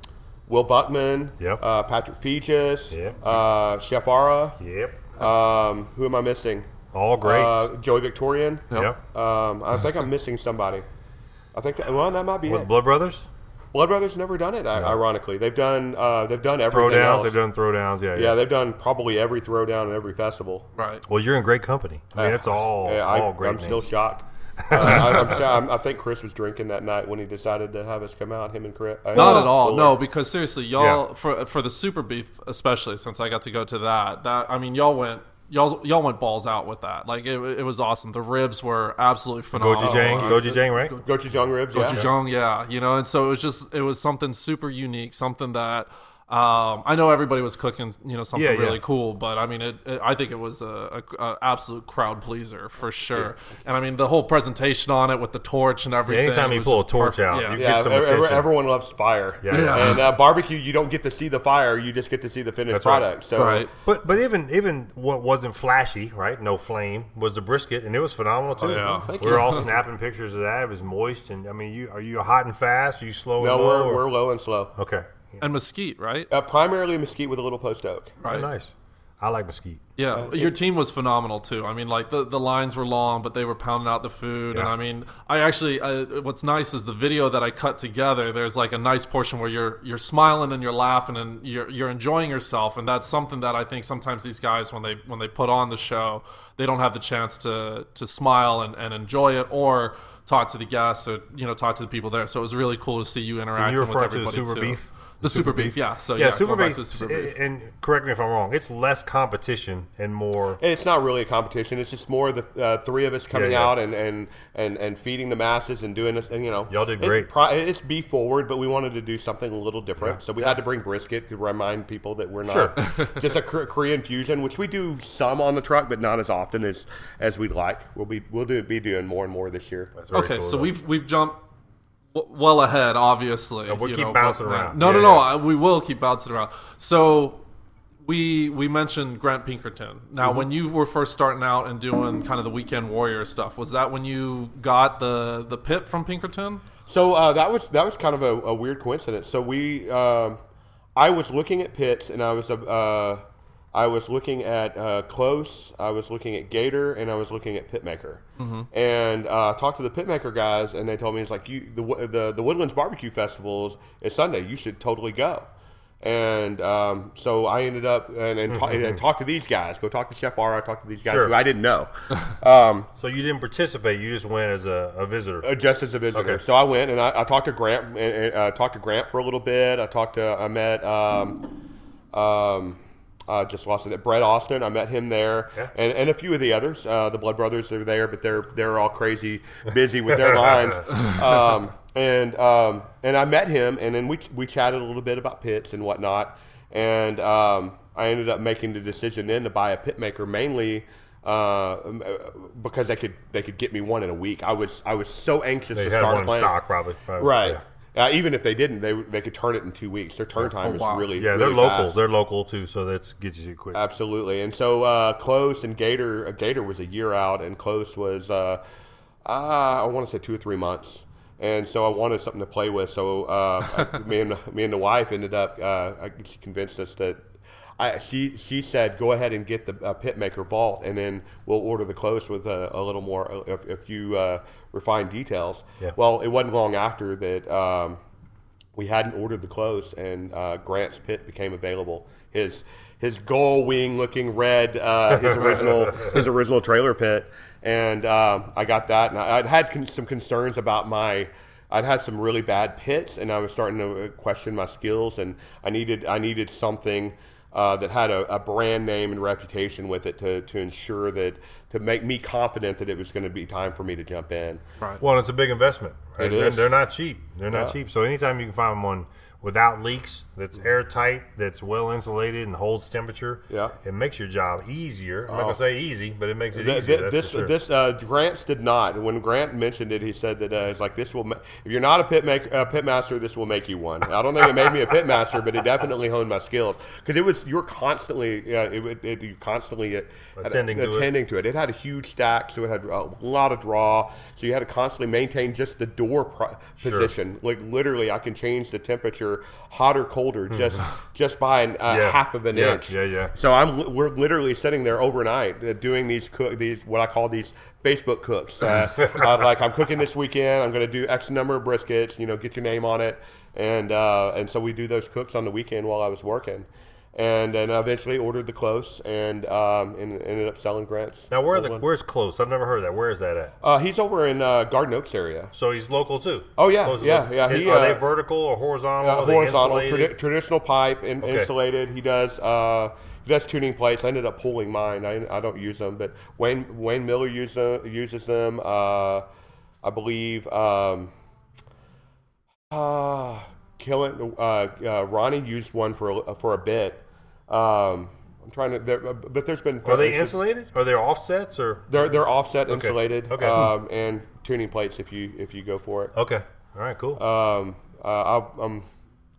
Will Buckman,
Mm-hmm. Yep.
uh, Patrick Feges,
Yep.
uh, Chef Ara,
Yep.
um, who am I missing?
All great.
Uh, Joey Victorian.
yep.
Um, I think I'm missing somebody. I think that, well, that might be
With
it.
Blood Brothers.
Blood Brothers never done it. i Ironically, they've done uh, they've done everything
Throwdowns.
else.
They've done throwdowns. Yeah.
yeah,
Yeah.
they've done probably every throwdown and every festival.
Right.
well, you're in great company. I mean, it's all
Yeah, I,
all great.
I'm still shocked. uh, I, I'm, sure- I'm, I think Chris was drinking that night when he decided to have us come out. Him and Chris. uh,
Not at all.
Fuller.
No, because seriously, y'all
Yeah.
for for the super beef, especially since I got to go to that. That I mean, y'all went y'all y'all went balls out with that. Like it, it was awesome. The ribs were absolutely phenomenal.
Gochujang.
Uh,
Gochujang, right?
Gochujang ribs. Yeah.
Gochujang, yeah, you know, and so it was just it was something super unique, something that um, I know everybody was cooking, you know, something
Yeah, yeah.
really cool, but I mean, it, it I think it was a, a, a absolute crowd pleaser for sure. And I mean, the whole presentation on it with the torch and everything.
anytime you pull a torch
perfect.
out,
yeah.
you
Yeah,
Get some
ev- ev-
attention.
everyone loves fire.
Yeah, yeah.
And uh, barbecue, you don't get to see the fire; you just get to see the finished
That's right.
product. So,
right.
But but even even what wasn't flashy, right? No flame was the brisket, and it was phenomenal too.
yeah.
Thank
we were
you.
all snapping pictures of that. It was moist, and I mean, you are you hot and fast? Are you slow
no,
and low?
we're,
or-
we're low and slow.
okay.
And mesquite, right?
Uh, primarily mesquite with a little post oak.
Oh,
Right.
nice. I like mesquite.
Yeah, your team was phenomenal too. I mean, like the, the lines were long, but they were pounding out the food. And I mean, I actually, I, what's nice is the video that I cut together. There's like a nice portion where you're you're smiling and you're laughing and you're you're enjoying yourself, and that's something that I think sometimes these guys when they when they put on the show, they don't have the chance to to smile and, and enjoy it or talk to the guests or you know talk to the people there. So it was really cool to see you interacting
you
with
referring to the
everybody
super
too.
beef?
The, super beef, yeah. So
Yeah,
yeah,
super beef,
to super beef.
And correct me if I'm wrong. It's less competition and more.
And it's not really a competition. It's just more the uh, three of us coming
Yeah, yeah.
out and, and, and, and feeding the masses and doing this. And, you know,
Y'all did
it's
great.
it's beef forward, but we wanted to do something a little different.
Yeah.
So we had to bring brisket to remind people that we're not just a Korean fusion, which we do some on the truck, but not as often as as we'd like. We'll be we'll do be doing more and more this year.
That's
Okay,
cool,
so
though.
we've we've jumped w- well ahead, obviously.
we'll keep
know,
bouncing
but-
around.
No,
Yeah,
no, no.
yeah.
I- We will keep bouncing around. So we we mentioned Grant Pinkerton. Now,
Mm-hmm.
when you were first starting out and doing kind of the weekend warrior stuff, was that when you got the the pit from Pinkerton?
So uh, that was that was kind of a, a weird coincidence. So we, um, I was looking at pits, and I was uh, I was looking at uh, Klose, I was looking at Gator, and I was looking at Pitmaker. And uh, talked to the Pitmaker guys, and they told me it's like you the the, the Woodlands Barbecue Festival is, is Sunday. You should totally go. And um, so I ended up and, and, ta- and talked to these guys. Go talk to Chef R. I talked to these guys
Sure.
who I didn't know. Um,
So you didn't participate. You just went as a, a visitor.
uh, just as a visitor.
Okay.
So I went and I, I talked to Grant and, and uh, talked to Grant for a little bit. I talked to I met um, um, uh, just lost it. Brett Austin. I met him there,
Yeah.
and, and a few of the others. Uh, the Blood Brothers are there, but they're they're all crazy busy with their lines. Um, and um, and I met him, and then we we chatted a little bit about pits and whatnot. And um, I ended up making the decision then to buy a Pitmaker mainly uh, uh, because they could they could get me one in a week. I was I was so anxious
They
to
had
start
one
playing.
stock, probably. Probably,
Right.
Yeah,
Uh, even if they didn't, they they could turn it in two weeks. Their turn time
Oh,
is really
Yeah, they're
really
local.
fast.
They're local too, so that's gets you quick.
Absolutely. And so uh, Klose and Gator, uh, Gator was a year out, and Klose was, uh, uh, I want to say two or three months. And so I wanted something to play with. So uh, I- me and me and the wife ended up. Uh, she convinced us that. I, she she said go ahead and get the uh, Pitmaker Vault and then we'll order the Klose with a, a little more uh, a, few uh, refined details.
Yeah.
Well, it wasn't long after that um, we hadn't ordered the Klose, and uh, Grant's pit became available. His his gull wing looking red, uh, his original his original trailer pit, and um, I got that. And I, I'd had con- some concerns about my. I'd had some really bad pits, and I was starting to uh, question my skills, and I needed I needed something. Uh, that had a, a brand name and reputation with it to, to ensure that to make me confident that it was going to be time for me to jump in.
Right.
Well, it's a big investment. Right?
It
They're, they're not cheap. They're not cheap. So anytime you can find one without leaks, that's airtight, that's well insulated, and holds temperature,
Yeah.
it makes your job easier. I'm not
Oh.
gonna say easy, but it makes it
Th-
easier.
th- this
sure.
this uh, Grant's did not. When Grant mentioned it, he said that uh, it's like this will. Ma- if you're not a pit make, uh, pit master, this will make you one. I don't think it made me a pit master, but it definitely honed my skills because it was you're constantly uh, it, it, you constantly uh, a-
Attending to it.
attending to it. It had a huge stack, so it had a lot of draw. So you had to constantly maintain just the door pro-
Sure.
position. Like literally, I can change the temperature hot or colder just just by an, uh,
Yeah.
half of an
Yeah,
inch.
yeah, yeah.
So I'm we're literally sitting there overnight uh, doing these cook these what I call these Facebook cooks. Uh, uh, like I'm cooking this weekend. I'm going to do X number of briskets. You know, get your name on it, and uh, and so we do those cooks on the weekend while I was working, and then eventually ordered the Klose and um, and ended up selling Grant's.
now, where the where's Klose? I've never heard of that. Where is that at?
Uh, he's over in uh, Garden Oaks area.
So he's local too.
Oh, yeah,
Klose is
yeah,
local.
yeah, he,
are they
uh,
vertical or horizontal?
Uh,
Are they
horizontal,
insulated?
tradi- traditional pipe, in,
Okay.
insulated. He does. Uh, he does tuning plates. I ended up pulling mine. I, I don't use them, but Wayne Wayne Mueller use them, uses them. Uh, I believe. Um, uh, Killen, uh, uh, Ronnie used one for a, for a bit. Um, I'm trying to, there, but there's been.
Are they insulated? Are they offsets or?
They're they're offset insulated.
Okay.
Um, and tuning plates if you if you go for it.
Okay. All right. Cool.
Um, uh, I, I'm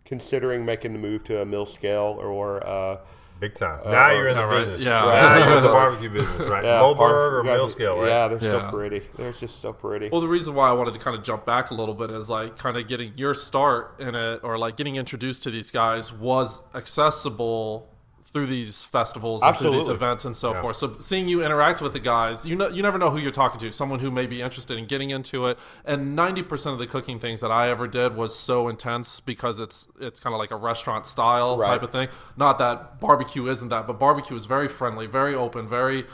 considering making the move to a mill scale or uh,
Big time. now you're in the
yeah, right.
business.
Yeah.
Now you're in the barbecue business, right?
yeah,
Moberg or
yeah,
mill scale, right?
Yeah, they're so pretty. They're just so pretty.
Well, the reason why I wanted to kind of jump back a little bit is like kind of getting your start in it or like getting introduced to these guys was accessible through these festivals and through these events and so
Yeah.
forth. So seeing you interact with the guys, you know, you never know who you're talking to. Someone who may be interested in getting into it. And 90% of the cooking things that I ever did was so intense because it's it's kind of like a restaurant style
Right.
type of thing. Not that barbecue isn't that, but barbecue is very friendly, very open, very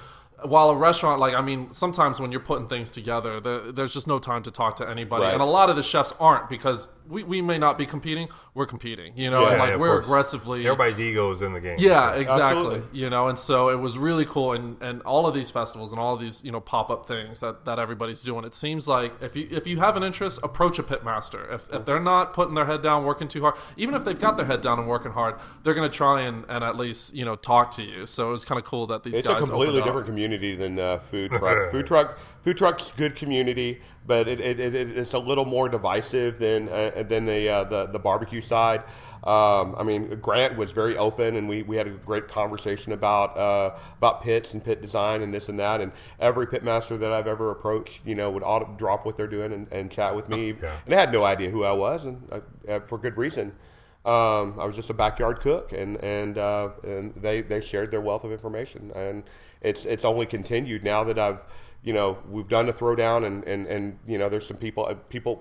while a restaurant like i mean sometimes when you're putting things together there, there's just no time to talk to anybody
Right.
and a lot of the chefs aren't because we, we may not be competing we're competing you know
Yeah,
and
yeah,
like
of
we're
course.
aggressively
Everybody's ego is in the game.
yeah, exactly.
Absolutely.
You know, and so it was really cool, and, and all of these festivals and all of these you know pop up things that, that everybody's doing. It seems like if you if you have an interest, approach a pitmaster. If, if they're not putting their head down, working too hard, even if they've got their head down and working hard, they're going to try and, and at least you know talk to you. So it was kind of cool that these
it's
guys
a completely
opened up.
different community than uh, food truck. food truck, food trucks good community, but it, it, it, it's a little more divisive than uh, than the, uh, the the barbecue side. Um, I mean, Grant was very open, and we, we had a great conversation about uh, about pits and pit design and this and that. And every pit master that I've ever approached, you know, would auto- drop what they're doing and, and chat with me.
Yeah.
And they had no idea who I was, and uh, for good reason. Um, I was just a backyard cook, and and uh, and they, they shared their wealth of information, and it's it's only continued now that I've you know we've done the throwdown, and and and you know there's some people uh, people.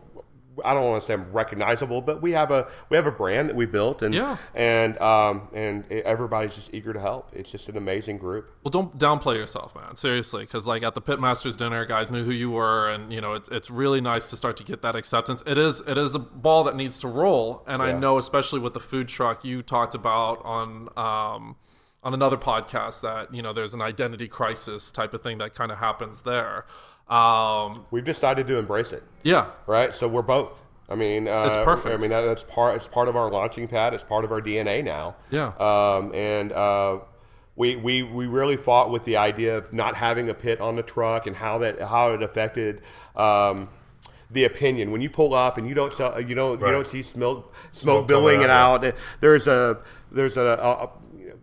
I don't want to say I'm recognizable, but we have a we have a brand that we built, and
Yeah.
and um, and everybody's just eager to help. It's just an amazing group.
Well, don't downplay yourself, man. Seriously, because like at the Pitmasters dinner, guys knew who you were, and you know it's it's really nice to start to get that acceptance. It is it is a ball that needs to roll, and I know especially with the food truck you talked about on um, on another podcast that you know there's an identity crisis type of thing that kind of happens there. Um,
We've decided to embrace it.
yeah,
right? So we're both. I mean, uh,
It's perfect.
I mean, that, that's part. It's part of our launching pad. It's part of our DNA now.
Yeah.
Um, and uh, we we we really fought with the idea of not having a pit on the truck and how that how it affected. Um, the opinion when you pull up and you don't sell, you don't
Right.
you don't see smoke smoke,
Smoke
billowing it
out,
out. There's a there's a, a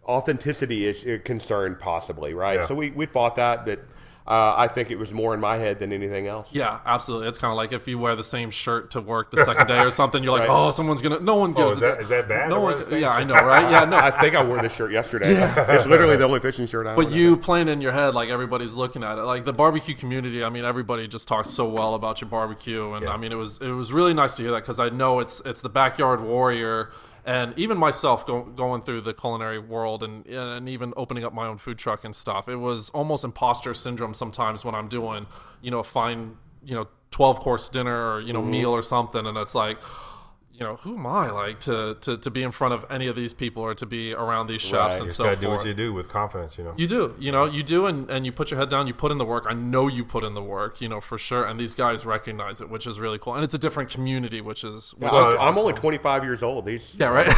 authenticity issue, concern possibly right.
Yeah.
So we we fought that, but uh, I think it was more in my head than anything else.
yeah, absolutely. It's kind of like if you wear the same shirt to work the second day or something, you're like,
Right.
oh, someone's gonna. No one gives.
is
a-
that is that bad?
No one.
the same
Yeah, I know, right? Yeah, no.
I think I wore this shirt yesterday. Yeah. It's literally the only fishing shirt I
But you playing in your head like everybody's looking at it. Like the barbecue community, I mean, everybody just talks so well about your barbecue, and
Yeah.
I mean, it was it was really nice to hear that because I know it's it's the backyard warrior, and even myself go, going through the culinary world and and even opening up my own food truck and stuff. It was almost imposter syndrome sometimes when I'm doing you know a fine you know twelve course dinner or you know mm-hmm. meal or something, and it's like. You know, who am I like to, to, to be in front of any of these people or to be around these chefs
Right.
and
You
so
gotta
forth?
do what you do with confidence, you know.
You do, you know, you do, and, and you put your head down, you put in the work. I know you put in the work, you know, for sure. And these guys recognize it, which is really cool. And it's a different community, which is, which
I'm,
is
I'm only 25 years old. These
yeah, right.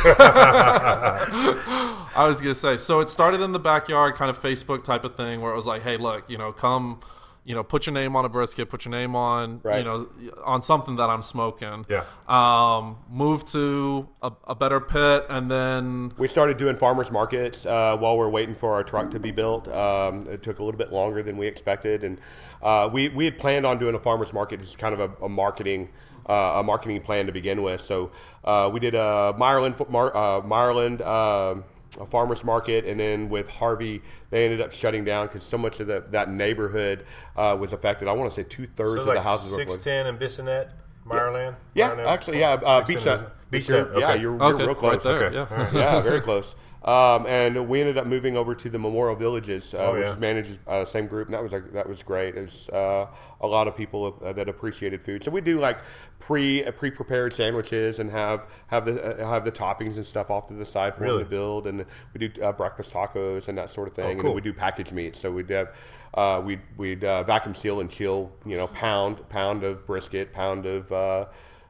I was gonna say, so it started in the backyard, kind of Facebook type of thing, where it was like, hey, look, you know, come, you know, put your name on a brisket, put your name on, you know, on something that I'm smoking.
Yeah.
Um, move to a, a better pit, and then
we started doing farmers markets uh, while we are waiting for our truck to be built. Um, it took a little bit longer than we expected, and uh, we we had planned on doing a farmers market, just kind of a, a marketing. Uh, a marketing plan to begin with. So uh, we did a Maryland, Mar- uh, Maryland um a farmers market, and then with Harvey, they ended up shutting down because so much of the, that neighborhood uh, was affected. I want to say two thirds
So
of
like
the houses were flooded.
610 and Bissonnet, Meyerland?
Yeah,
Meyerland?
actually, yeah. Uh,
610
Beechnut.
is-
Beechnut.
Beechnut,
Yeah,
okay.
you're, you're
okay,
real close.
right there,
Okay.
yeah.
yeah, very close. Um, and we ended up moving over to the Memorial Villages, uh,
Oh,
which
yeah.
is managed uh, same group, and that was like, that was great. It was uh, a lot of people uh, that appreciated food. So we do like pre uh, pre prepared sandwiches and have have the uh, have the toppings and stuff off to the side for
Really?
them to build, and we do uh, breakfast tacos and that sort of thing. And
Oh, cool.
then we do packaged meats, so we'd have. Uh, we'd we'd uh, vacuum seal and chill, you know, pound pound of brisket, pound of uh,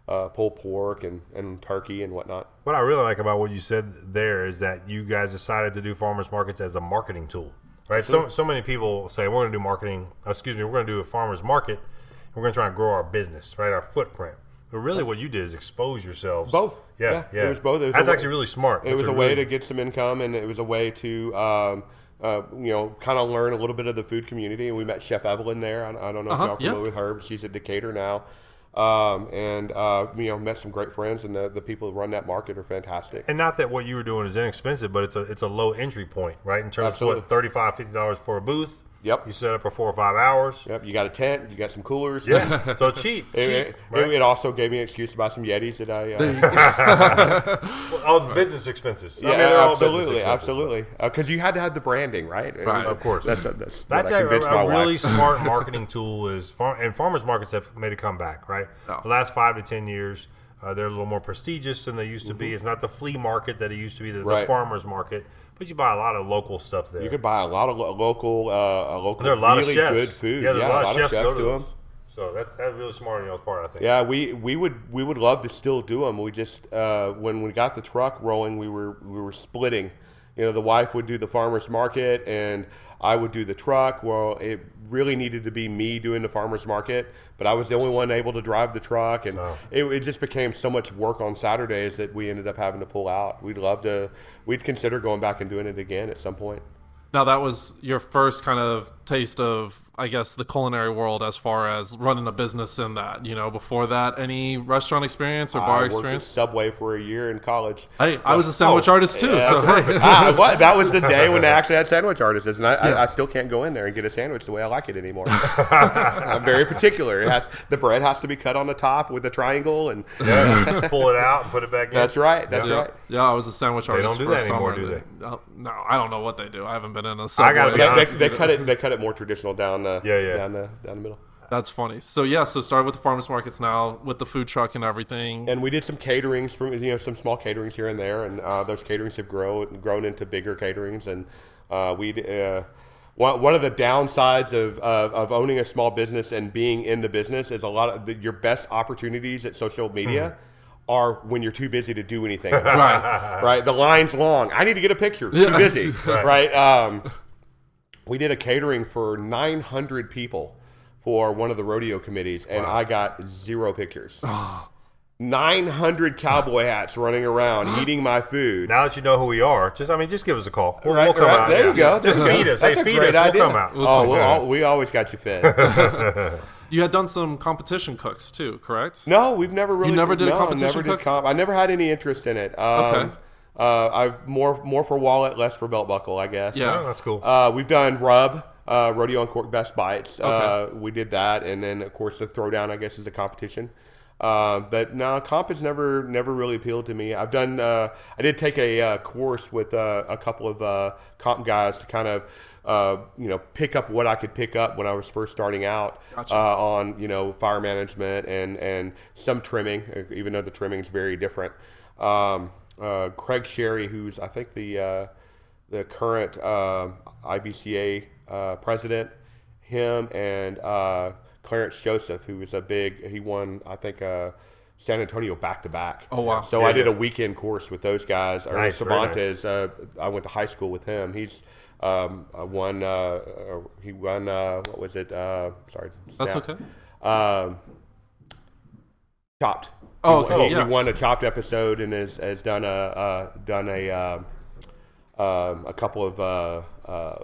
uh, pulled pork and, and turkey and whatnot.
What I really like about what you said there is that you guys decided to do farmers markets as a marketing tool, right? So, so many people say we're going to do marketing. Excuse me, we're going to do a farmers market. And we're going to try and grow our business, right? Our footprint. But really, what you did is expose yourselves.
Both.
Yeah,
Yeah,
yeah.
it was both. It was
That's
a way-
actually really smart.
It
That's
was a way
really-
to get some income, and it was a way to, um, uh, you know, kind of learn a little bit of the food community. And we met Chef Evelyn there. I, I don't know
Uh-huh,
if y'all are
yeah.
familiar with her, but she's at Decatur now. Um, and uh, you know, met some great friends, and the, the people who run that market are fantastic.
And not that what you were doing is inexpensive, but it's a it's a low entry point, right? In terms
Absolutely.
of what 35 50 dollars for a booth.
Yep.
You set up for four or five hours.
Yep, you got a tent, you got some coolers.
Yeah. so cheap. Cheap
it-
right?
it also gave me an excuse to buy some Yetis that I. Uh,
oh, business expenses. I
yeah,
mean, they're all business
absolutely,
expenses.
absolutely. Because you had to have the branding, right? It
Right.
was-
Of course.
That's that's, that's
That's
what I
a, a
my wife.
really smart marketing tool. Is far, and farmers markets have made a comeback, right?
Oh.
The last five to ten years, uh, they're a little more prestigious than they used to be. It's not the flea market that it used to be, the, the
Mm-hmm.
Farmers market. But you buy a lot of local stuff there.
You could buy a lot of lo- local, uh, a local,
there are a lot
really
of chefs.
good food.
Yeah, there's a lot, of chefs, go to
do them.
So that's that's really smart on y'all's part, I think.
Yeah, we, we would we would love to still do them. We just uh, when we got the truck rolling, we were we were splitting. you know, the wife would do the farmer's market and I would do the truck. Well, it really needed to be me doing the farmer's market, but I was the only one able to drive the truck. And
Oh.
it, it just became so much work on Saturdays that we ended up having to pull out. We'd love to, we'd consider going back and doing it again at some point.
Now that was your first kind of taste of, I guess, the culinary world as far as running a business in that. You know, before that, any restaurant experience or
I
bar
at
experience?
Subway for a year in college.
Hey, I was a sandwich artist too.
Yeah,
so hey.
Ah, what? That was the day when they actually had sandwich artists, and I, I, I still can't go in there and get a sandwich the way I like it anymore. I'm very particular. It has the bread has to be cut on the top with a triangle, and
Yeah, pull it out and put it back in.
that's right. That's
yeah,
right.
yeah, I was a sandwich artist They
don't do
for
that anymore,
summer.
do
Oh, no, I don't know what they do. I haven't been in a
I
subway.
gotta be
They,
honest
they, they cut it. They cut it more traditional down the
Yeah, yeah.
down the down the middle.
That's funny. So yeah, so started with the farmers markets now with the food truck and everything.
And we did some caterings from you know some small caterings here and there, and uh, those caterings have grown grown into bigger caterings. And uh, we uh, one, one of the downsides of, of of owning a small business and being in the business is a lot of the, your best opportunities at social media. Are when you're too busy to do anything,
right.
right? The line's long. I need to get a picture. Too busy,
Right.
right? Um, we did a catering for 900 people for one of the rodeo committees, and I got zero pictures. 900 cowboy hats running around eating my food.
Now that you know who we are, just I mean, just give us a call. We'll,
Right,
we'll come
right.
out.
There
yeah.
you go.
Just
There you
feed us.
That's
hey,
a
feed
great
us.
idea.
We'll come out.
Oh, we'll al- we always got you fed.
You had done some competition cooks too, correct?
no, we've never really.
You never did a competition
Never did
cook?
comp. I never had any interest in it. Um,
Okay.
Uh, I more more for wallet, less for belt buckle, I guess.
Yeah.
Oh, that's cool.
Uh, we've done rub, uh, rodeo Uncorked best bites. Uh, we did that, and then of course the throwdown, I guess, is a competition. Uh, but no, comp has never never really appealed to me. I've done. Uh, I did take a uh, course with uh, a couple of uh, comp guys to kind of. Uh, you know, pick up what I could pick up when I was first starting out
Gotcha.
uh, on you know fire management and and some trimming, uh, even though the trimming is very different. Um, uh, Craig Sherry, who's I think the uh, the current uh, IBCA uh, president, him and uh, Clarence Joseph, who was a big, he won, I think, uh, San Antonio back to back.
Oh, wow.
So
Yeah,
I did a weekend course with those guys.
Nice, very nice.
Uh, I went to high school with him. He's um, won, he won, uh, what was it? Uh, sorry.
That's
snap.
okay.
Um, chopped.
Oh,
He-
okay,
he,
yeah.
he won a chopped episode and has, has done a uh, done a um, um, a couple of uh, uh,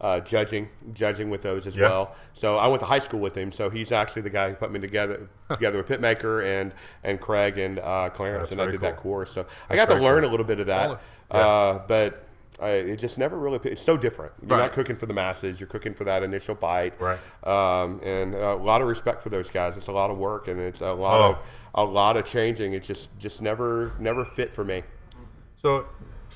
uh, judging judging with those as
Yeah.
well. So I went to high school with him. So he's actually the guy who put me together together with Pitmaker and and Craig and uh, Clarence,
That's
and I did that course. So I got to learn
cool.
a little bit of that.
Baller.
Uh, but I, it just never really. It's so different. You're
Right.
not cooking for the masses. You're cooking for that initial bite.
Right.
Um, and a lot of respect for those guys. It's a lot of work and it's a lot
Oh.
of a lot of changing. It's just just never never fit for me.
So,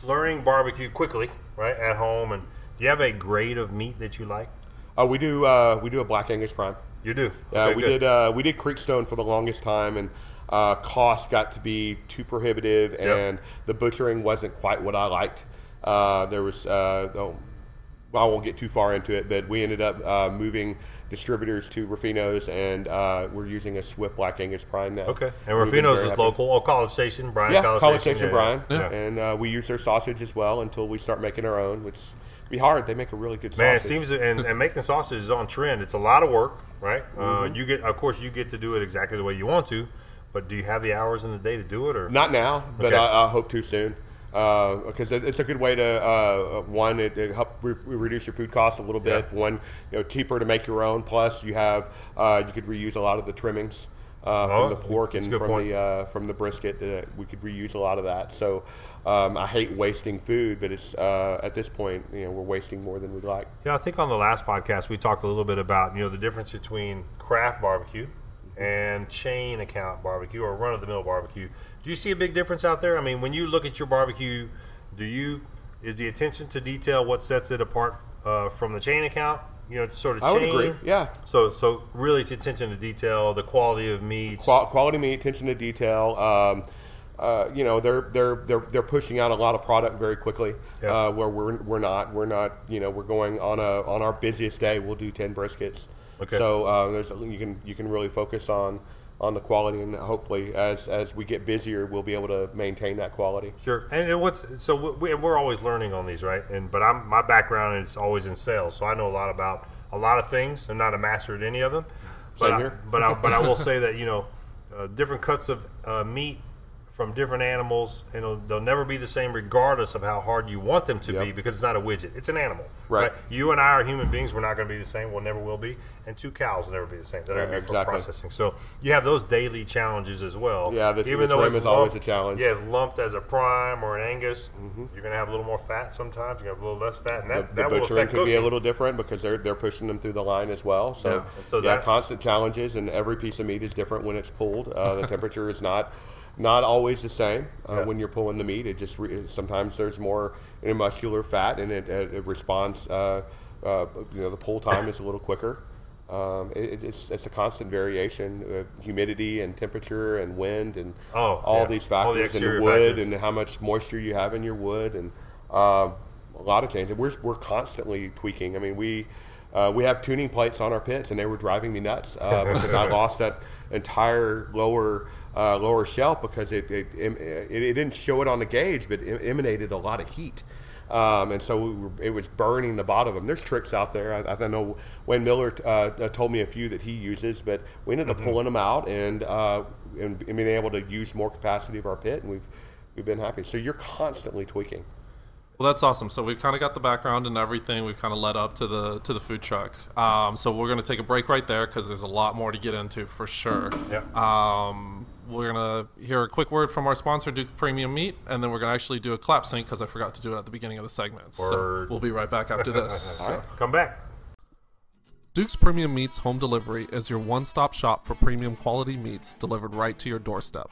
learning barbecue quickly, right, at home, and do you have a grade of meat that you like?
Uh, we do uh, we do a black Angus prime.
You do.
Uh,
Okay,
we
good.
did uh, we did Creekstone for the longest time, and uh, cost got to be too prohibitive, and the butchering wasn't quite what I liked. Uh, there was uh, oh, I won't get too far into it, but we ended up uh, moving distributors to Ruffino's, and uh, we're using a Swift Black Angus prime now.
Okay. And
We've Ruffino's
is
happy.
local. Oh, College Station, Bryan.
Yeah,
College,
College
Station,
Station
yeah,
Bryan,
Yeah.
and uh, we use their sausage as well until we start making our own, which be hard. They make a really good sausage.
Man, it
sausage.
seems and, and making sausage is on trend. It's a lot of work, right? Uh,
Mm-hmm.
you get, of course, you get to do it exactly the way you want to, but do you have the hours in the day to do it, or
Not now, but
Okay.
I, I hope to soon. Because it, it's a good way to uh, one, it, it help re- reduce your food costs a little bit.
Yeah.
One, you know, cheaper to make your own. Plus, you have uh, you could reuse a lot of the trimmings uh,
Oh,
from the pork and from
point.
the uh, from the brisket. Uh, we could reuse a lot of that. So um, I hate wasting food, but it's uh, at this point, you know, we're wasting more than we'd like.
Yeah, I think on the last podcast we talked a little bit about you know the difference between craft barbecue and chain account barbecue or run of the mill barbecue. Do you see a big difference out there? I mean, when you look at your barbecue, do you is the attention to detail what sets it apart uh, from the chain account? You know, sort of
I would
chain.
agree. Yeah.
So, so really, it's attention to detail, the quality of meat,
Qual- quality meat, attention to detail. Um, uh, you know, they're they're they're they're pushing out a lot of product very quickly.
Yeah.
Uh, where we're we're not we're not you know we're going on a on our busiest day we'll do ten briskets.
Okay.
So uh, there's you can you can really focus on on the quality, and hopefully, as as we get busier, we'll be able to maintain that quality.
Sure. And it- what's so we, we're always learning on these, right? And but I'm my background is always in sales, so I know a lot about a lot of things. I'm not a master at any of them. But
Same
I,
here.
but I, but I will say that you know, uh, different cuts of uh, meat from different animals, and it'll, they'll never be the same, regardless of how hard you want them to be, because it's not a widget; it's an animal.
Right.
You and I are human beings. We're not going to be the same. We'll never will be. And two cows will never be the same. They're going to be for
Exactly.
processing. So you have those daily challenges as well.
Yeah, the- the
even though
trim
it's
is always a challenge.
Yeah, it's lumped as a prime or an Angus. You're going to have a little more fat sometimes. You have a little less fat, and
The,
that,
the
that will
butchering could be a little different because they're they're pushing them through the line as well. So,
Yeah.
So
yeah,
that-
constant challenges, and every piece of meat is different when it's pulled. Uh, the temperature is not not always the same uh,
Yeah.
when you're pulling the meat. It just re- sometimes there's more intermuscular fat, and it, it, it responds. Uh, uh, you know, the pull time is a little quicker. Um, it, it's, it's a constant variation, uh, humidity and temperature and wind and
Oh,
all
yeah.
these
All the
factors and the wood
factors.
and how much moisture you have in your wood and um, a lot of changes. We're, we're constantly tweaking. I mean, we uh, we have tuning plates on our pits, and they were driving me nuts uh, because I lost that entire lower uh, lower shelf because it it, it it didn't show it on the gauge, but it emanated a lot of heat. Um, and so we were, it was burning the bottom of them. There's tricks out there. I, I know Wayne Mueller uh, told me a few that he uses, but we ended up pulling them out and, uh, and and being able to use more capacity of our pit, and we've we've been happy. So you're constantly tweaking.
Well, that's awesome. So we've kind of got the background and everything. We've kind of led up to the to the food truck. Um, so we're going to take a break right there because there's a lot more to get into for sure.
Yeah.
Um, we're going to hear a quick word from our sponsor, Duke Premium Meat, and then we're going to actually do a clap sync because I forgot to do it at the beginning of the segment. So we'll be right back after this. so.
Come back.
Duke's Premium Meats Home Delivery is your one stop shop for premium quality meats delivered right to your doorstep.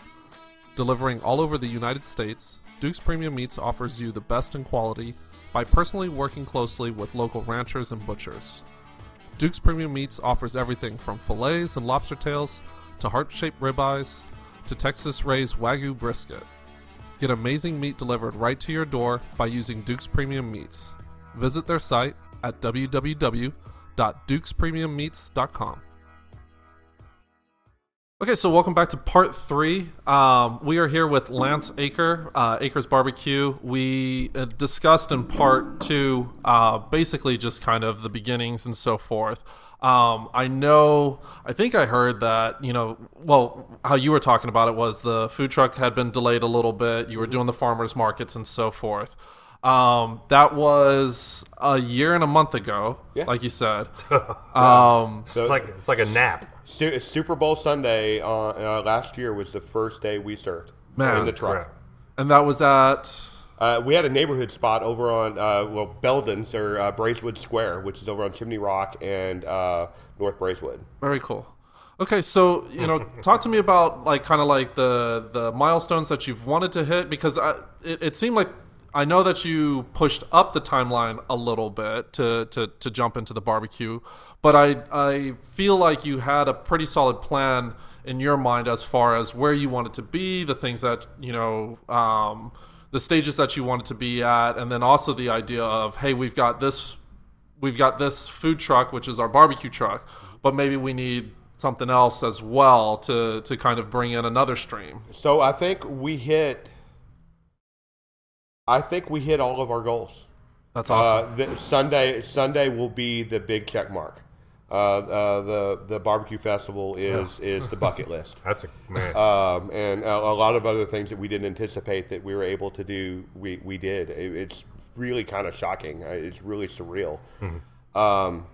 Delivering all over the United States, Duke's Premium Meats offers you the best in quality by personally working closely with local ranchers and butchers. Duke's Premium Meats offers everything from fillets and lobster tails to heart shaped ribeyes to Texas raised Wagyu brisket. Get amazing meat delivered right to your door by using Duke's Premium Meats. Visit their site at www.dukespremiummeats.com. Okay, so welcome back to part three. Um, we are here with Lance Aker, uh, Aker's Barbecue. We uh, discussed in part two uh, basically just kind of the beginnings and so forth. Um, I know, I think I heard that, you know, well, how you were talking about it was the food truck had been delayed a little bit. You were doing the farmers markets and so forth. Um, that was a year and a month ago,
Yeah.
like you said. Um,
It's like it's like a nap.
Su- Super Bowl Sunday uh, uh, last year was the first day we served
Man.
in the truck.
Correct.
and that was at
Uh, we had a neighborhood spot over on uh, well Belden's or uh, Braeswood Square, which is over on Chimney Rock and uh, North Braeswood.
Very cool. Okay, so you know, talk to me about like kind of like the the milestones that you've wanted to hit because I, it, it seemed like I know that you pushed up the timeline a little bit to to to jump into the barbecue, but I I feel like you had a pretty solid plan in your mind as far as where you wanted to be, the things that you know. Um, the stages that you wanted to be at, and then also the idea of, hey, we've got this we've got this food truck, which is our barbecue truck, but maybe we need something else as well to to kind of bring in another stream.
So I think we hit. I think we hit all of our goals.
That's awesome.
Uh, the, Sunday Sunday will be the big check mark. Uh, uh, the the barbecue festival is is the bucket list.
That's a man.
um, and a, a lot of other things that we didn't anticipate that we were able to do, we, we did. It, it's really kind of shocking. Uh, It's really surreal. Um,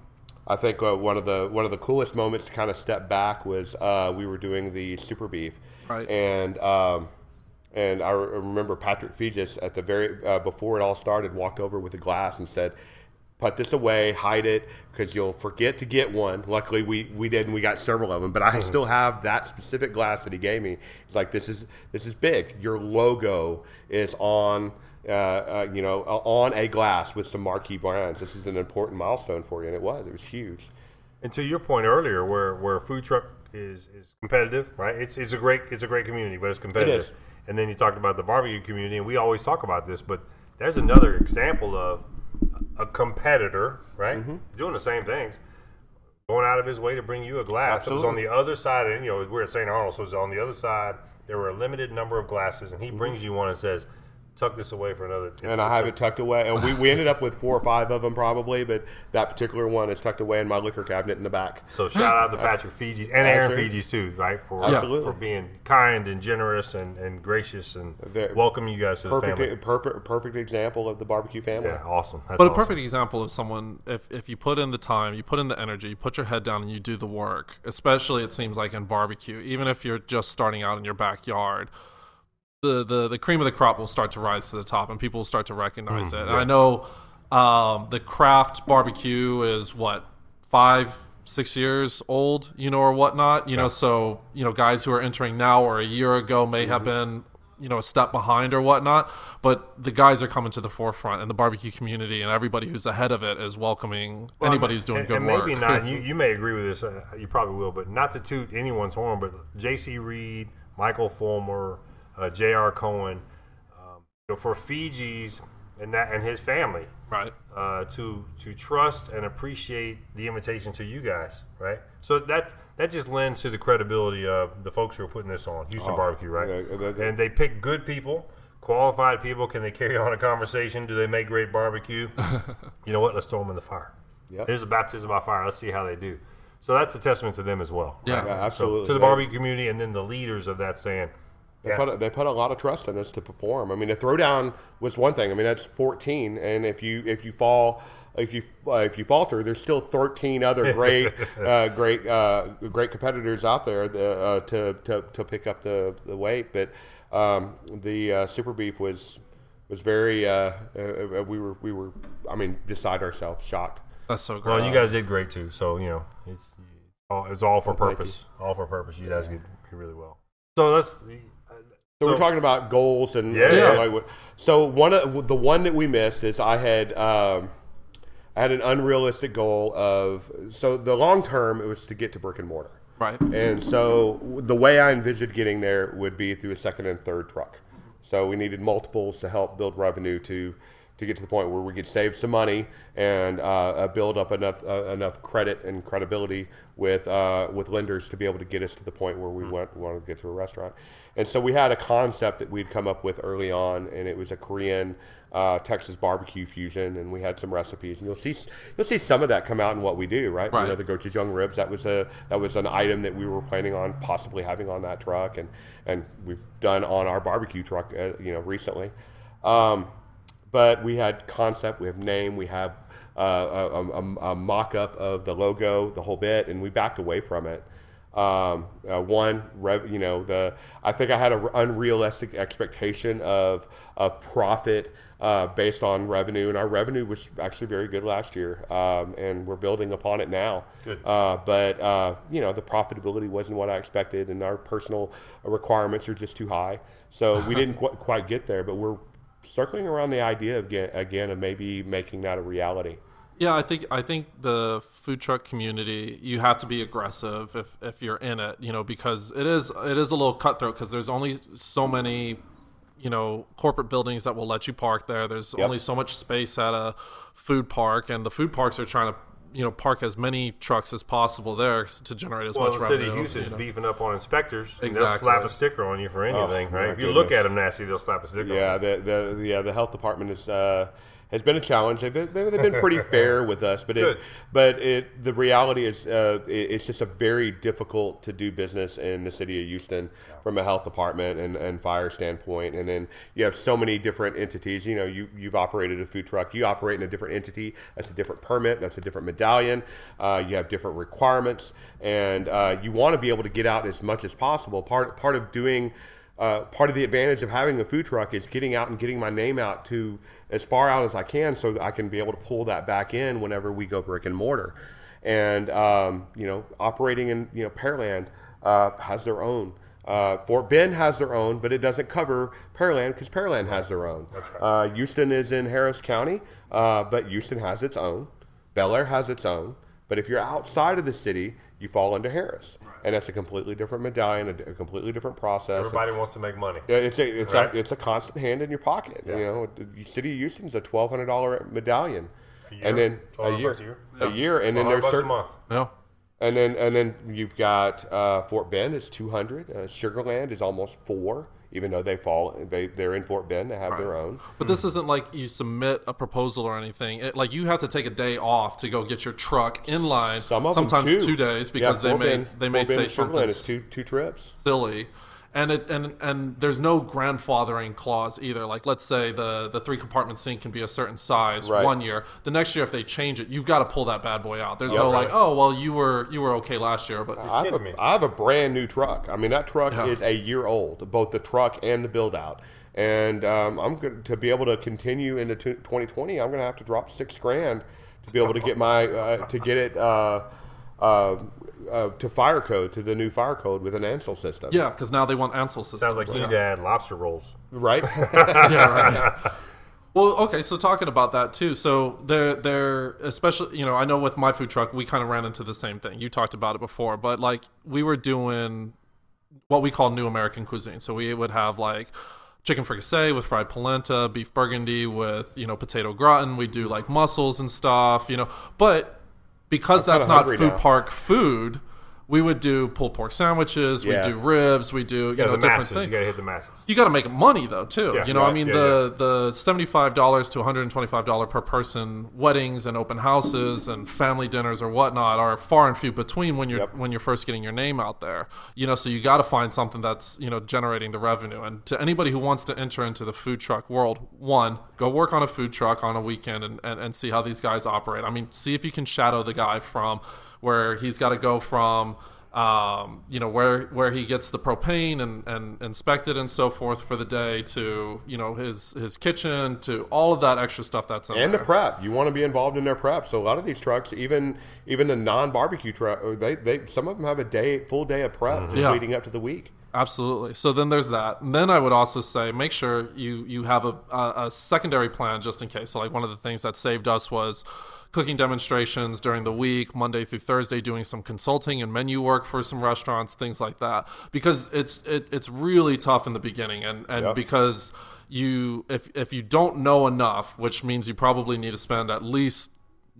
I think uh, one of the one of the coolest moments to kind of step back was uh, we were doing the super beef,
Right.
and um, and I remember Patrick Feges at the very uh, before it all started walked over with a glass and said, "Put this away, hide it, because you'll forget to get one." Luckily, we we did, and we got several of them. But I still have that specific glass that he gave me. It's like this is this is big. Your logo is on. Uh, uh, you know, uh, on a glass with some marquee brands. This is an important milestone for you, and it was. It was huge.
And to your point earlier, where where food truck is is competitive, right? It's it's a great it's a great community, but it's competitive. And then you talked about the barbecue community, and we always talk about this, but there's another example of a competitor, right,
Mm-hmm.
doing the same things, going out of his way to bring you a glass. It was on the other side, and you know we're at St. Arnold, so it's on the other side. There were a limited number of glasses, and he brings you one and says, "Tuck this away for another."
and I have it tucked away. And we, we ended up with four or five of them probably, but that particular one is tucked away in my liquor cabinet in the back.
So shout out to Patrick Feges and Aaron
Absolutely.
Feges too, right? For
Absolutely.
for being kind and generous and, and gracious and
Very-
welcome you guys to the
Perfect,
family.
perfect, perfect example of the barbecue family.
Yeah, awesome. That's
But a perfect example of someone, if, if you put in the time, you put in the energy, you put your head down and you do the work, especially it seems like in barbecue, even if you're just starting out in your backyard, the, the, the cream of the crop will start to rise to the top and people will start to recognize it. And I know um, the craft barbecue is what, five, six years old, you know, or whatnot, you know, so, you know, guys who are entering now or a year ago may have been you know a step behind or whatnot but the guys are coming to the forefront and the barbecue community and everybody who's ahead of it is welcoming
Well,
anybody who's doing
and,
good
and
work
Maybe not. You, you may agree with this. Uh, you probably will, but not to toot anyone's horn. But J.C. Reid, Michael Fulmer, uh, J.R. Cohen, um, you know, for Feges' and that and his family
right
uh, to to trust and appreciate the invitation to you guys, right? So that that just lends to the credibility of the folks who are putting this on Houston Barbecue, right?
yeah.
And they pick good people, qualified people. Can they carry on a conversation? Do they make great barbecue? you know what? Let's throw them in the fire.
Yep.
Here's a baptism by fire. Let's see how they do. So that's a testament to them as well.
Yeah.
right?
Yeah,
So,
absolutely.
to the barbecue community and then the leaders of that saying,
They,
yeah,
put, they put a lot of trust in us to perform. I mean, the throwdown was one thing. I mean, that's 14, and if you if you fall, if you uh, if you falter, there's still 13 other great uh, great uh, great competitors out there the, uh, to, to to pick up the, the weight. But um, the uh, super beef was was very uh, uh, we were we were I mean beside ourselves, shocked.
that's so great
well, you guys did great too. So you know, it's all, it's all for
Well,
purpose. All for purpose. You guys did really well. So let's.
So, we're talking about goals and
Yeah, yeah.
like so one of the one that we missed is I had um, I had an unrealistic goal of so the long term it was to get to brick and mortar,
right
and so the way I envisioned getting there would be through a second and third truck. So we needed multiples to help build revenue to to get to the point where we could save some money and uh, uh, build up enough uh, enough credit and credibility with uh, with lenders to be able to get us to the point where we want want to get to a restaurant. And so we had a concept that we'd come up with early on, and it was a Korean uh, Texas barbecue fusion, and we had some recipes. And you'll see you'll see some of that come out in what we do, right?
Right.
You know, the gochujang ribs. That was a that was an item that we were planning on possibly having on that truck, and and we've done on our barbecue truck, uh, you know, recently. Um, but we had concept, we have name, we have uh, a, a, a mock-up of the logo, the whole bit, and we backed away from it. Um, uh, one, you know, the I think I had an unrealistic expectation of of profit uh, based on revenue, and our revenue was actually very good last year, um, and we're building upon it now.
Good.
Uh, but uh, you know, the profitability wasn't what I expected, and our personal requirements are just too high. So we didn't qu- quite get there, but we're circling around the idea of again, again of maybe making that a reality.
Yeah, I think I think the food truck community you have to be aggressive if, if you're in it, you know, because it is it is a little cutthroat because there's only so many, you know, corporate buildings that will let you park there. There's
Yep.
only so much space at a food park, and the food parks are trying to you know park as many trucks as possible there to generate as
Well,
much
the city
revenue.
of Houston's
you know.
beefing up on inspectors. and They'll slap a sticker on you for anything,
my
right? If you look at them nasty, they'll slap a sticker.
Yeah,
on you.
the the yeah the health department is uh, has been a challenge. They've been, they've been pretty fair with us, but it but it the reality is uh, it, it's just a very difficult to do business in the city of Houston from a health department and, and fire standpoint. And then you have so many different entities. You know, you you've operated a food truck. You operate in a different entity. That's a different permit. That's a different medallion. Uh, you have different requirements, and uh, you want to be able to get out as much as possible. Part part of doing uh, part of the advantage of having a food truck is getting out and getting my name out to as far out as I can so that I can be able to pull that back in whenever we go brick and mortar. And, um, you know, operating in, you know, Pearland uh, has their own. Uh, Fort Bend has their own, but it doesn't cover Pearland because Pearland has their own. uh, Houston is in Harris County, uh, but Houston has its own. Bellaire has its own. But if you're outside of the city, you fall into Harris. And that's a completely different medallion, a, a completely different process.
Everybody wants to make money.
Yeah, it's a it's
Right.
a it's a constant hand in your pocket. You know, the city of Houston's a twelve hundred dollar medallion,
year?
and then a year,
a year?
a year, and then there's
bucks a
certain
month.
Yeah.
And then and then you've got uh, Fort Bend is 200. Uh, Sugarland is almost four, even though they fall they they're in Fort Bend. They have their own.
But this isn't like you submit a proposal or anything. It, like you have to take a day off to go get your truck in line.
Some
sometimes
two,
days
Yeah,
because they
Fort
may
Bend-
they may
Fort
say something
is two two trips.
silly. And it and and there's no grandfathering clause either. Like let's say the the three compartment sink can be a certain size
Right.
one year. The next year if they change it, you've got to pull that bad boy out. There's
Yeah,
no
right.
like, oh well you were you were okay last year, but
I have,
kidding me.
a, I have a brand new truck. I mean, that truck
Yeah.
is a year old, both the truck and the build out. And um, I'm going to be able to continue into 2020. I'm going to have to drop six grand to be able to get my uh, to get it uh, uh, uh, to fire code to the new fire code with an Ansul system.
yeah, because now they want Ansul systems.
Sounds like you
yeah.
need to add lobster rolls.
right.
yeah, right. Well, okay, so talking about that too. So they're they're especially you know I know with my food truck we kind of ran into the same thing. You talked about it before, but like we were doing what we call new American cuisine. So we would have like chicken fricassee with fried polenta, beef burgundy with you know potato gratin. We do like mussels and stuff, you know. But because
I'm
that's not food
now.
park food, we would do pulled pork sandwiches.
Yeah.
We do ribs. We do you
Yeah,
know different
masses.
things
You got to hit the masses.
you got to make money though too.
Yeah,
you know, I mean the the seventy five dollars to one hundred and twenty five dollar per person weddings and open houses and family dinners or whatnot are far and few between when you're
Yep.
when you're first getting your name out there. You know, so you got to find something that's you know generating the revenue. And to anybody who wants to enter into the food truck world, one, go work on a food truck on a weekend and and, and see how these guys operate. I mean, see if you can shadow the guy from where he's got to go from um, you know where where he gets the propane and, and inspected and so forth for the day to you know his his kitchen to all of that extra stuff that's in
and the prep. You want to be involved in their prep. So a lot of these trucks, even even the non-barbecue truck, they they some of them have a day full day of prep just
Yeah.
leading up to the week.
Absolutely. So then there's that. And then I would also say make sure you you have a, a, a secondary plan just in case. So like one of the things that saved us was cooking demonstrations during the week, Monday through Thursday, doing some consulting and menu work for some restaurants, things like that. Because it's it, it's really tough in the beginning, and and
Yep.
because you if if you don't know enough, which means you probably need to spend at least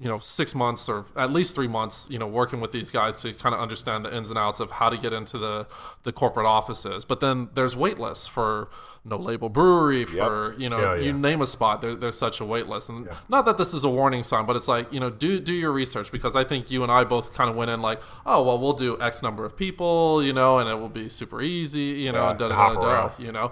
you know six months or at least three months you know working with these guys to kind of understand the ins and outs of how to get into the the corporate offices. But then there's wait lists for no label brewery for you know
Yeah, yeah.
you name a spot there, there's such a wait list and not that this is a warning sign but it's like you know do do your research because i think you and i both kind of went in like oh well we'll do x number of people you know and it will be super easy you know
Yeah,
and da da da da you know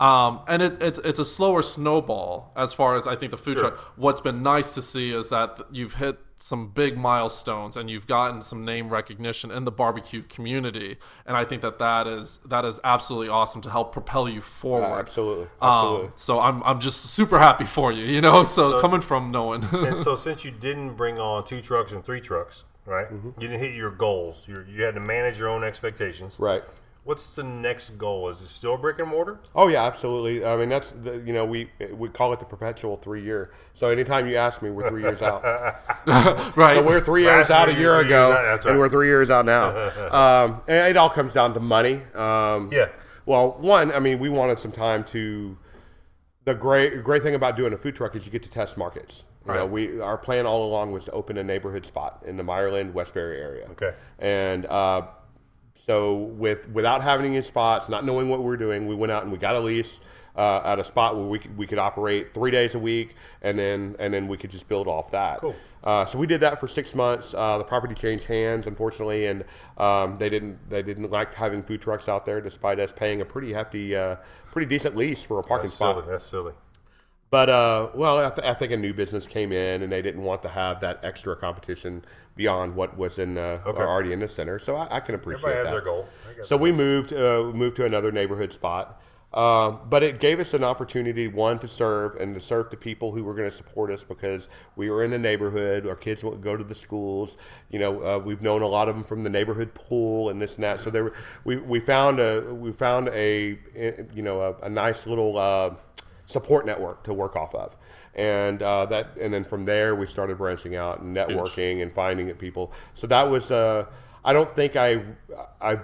um, and it, it's it's a slower snowball as far as I think the food truck. What's been nice to see is that you've hit some big milestones and you've gotten some name recognition in the barbecue community, and I think that that is that is absolutely awesome to help propel you forward.
absolutely, absolutely.
Um, so I'm I'm just super happy for you, you know. So, coming from no one,
and so since you didn't bring on two trucks and three trucks, right?
Mm-hmm.
You didn't hit your goals. You you had to manage your own expectations.
right.
What's the next goal? Is it still brick and mortar?
Oh yeah, absolutely. I mean, that's the, you know we we call it the perpetual three year. So anytime you ask me, we're three years out.
right?
So we're three years out a
year,
year ago,
out, that's
and
right.
we're three years out now. um, and it all comes down to money. Um,
Yeah.
Well, one, I mean, we wanted some time to. The great great thing about doing a food truck is you get to test markets. You know,
Right.
we our plan all along was to open a neighborhood spot in the Meyerland Westbury area.
Okay.
And uh, so with without having any spots, not knowing what we were doing, we went out and we got a lease uh, at a spot where we could, we could operate three days a week, and then and then we could just build off that.
Cool.
Uh, so we did that for six months. Uh, the property changed hands, unfortunately, and um, they didn't they didn't like having food trucks out there, despite us paying a pretty hefty, uh, pretty decent lease for a parking
That's
spot.
silly. That's silly.
But uh, well, I, th- I think a new business came in, and they didn't want to have that extra competition beyond what was in uh,
Okay.
already in the center. So I, I can appreciate
Everybody has
that.
their goal.
So we moved uh, moved to another neighborhood spot. Um, but it gave us an opportunity, one, to serve and to serve the people who were going to support us because we were in the neighborhood. Our kids would go to the schools. You know, uh, we've known a lot of them from the neighborhood pool and this and that. So there, we, we found a we found a eh, you know a, a nice little uh, support network to work off of. And uh, that, and then from there we started branching out and networking and finding people. So that was, uh, I don't think I, I,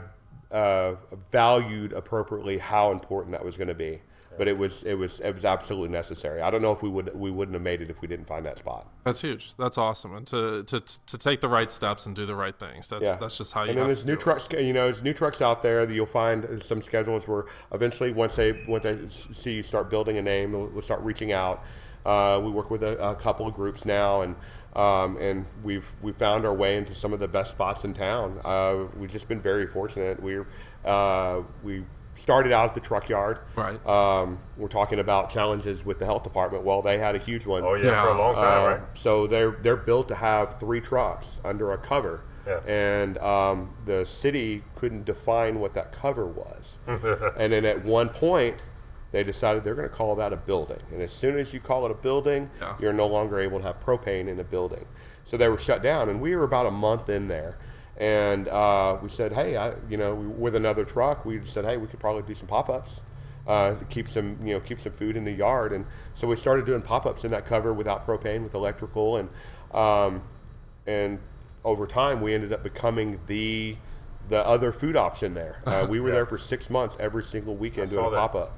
uh, valued appropriately how important that was going to be. But it was it was it was absolutely necessary. I don't know if we would we wouldn't have made it if we didn't find that spot.
That's huge. That's awesome. And to, to to take the right steps and do the right things. That's
Yeah,
that's just how you
And then there's new
do it.
trucks. You know, there's new trucks out there that you'll find some schedules where eventually, once they once they see you start building a name, we'll, we'll start reaching out. Uh, we work with a, a couple of groups now, and um, and we've we found our way into some of the best spots in town. Uh, we've just been very fortunate. We're uh, we started out at the truck yard.
Right.
Um, we're talking about challenges with the health department. Well, they had a huge one.
Oh yeah, for a long time,
Uh,
right?
So they're they're built to have three trucks under a cover,
Yeah.
and um, the city couldn't define what that cover was. and then at one point, they decided they're going to call that a building. And as soon as you call it a building,
Yeah.
you're no longer able to have propane in a building. So they were shut down, and we were about a month in there. And uh, we said, hey, I, you know, with another truck, we said, hey, we could probably do some pop-ups uh, keep some you know keep some food in the yard and so we started doing pop-ups in that cover without propane with electrical and um, and over time we ended up becoming the the other food option there uh, we were there for six months every single weekend doing a pop-up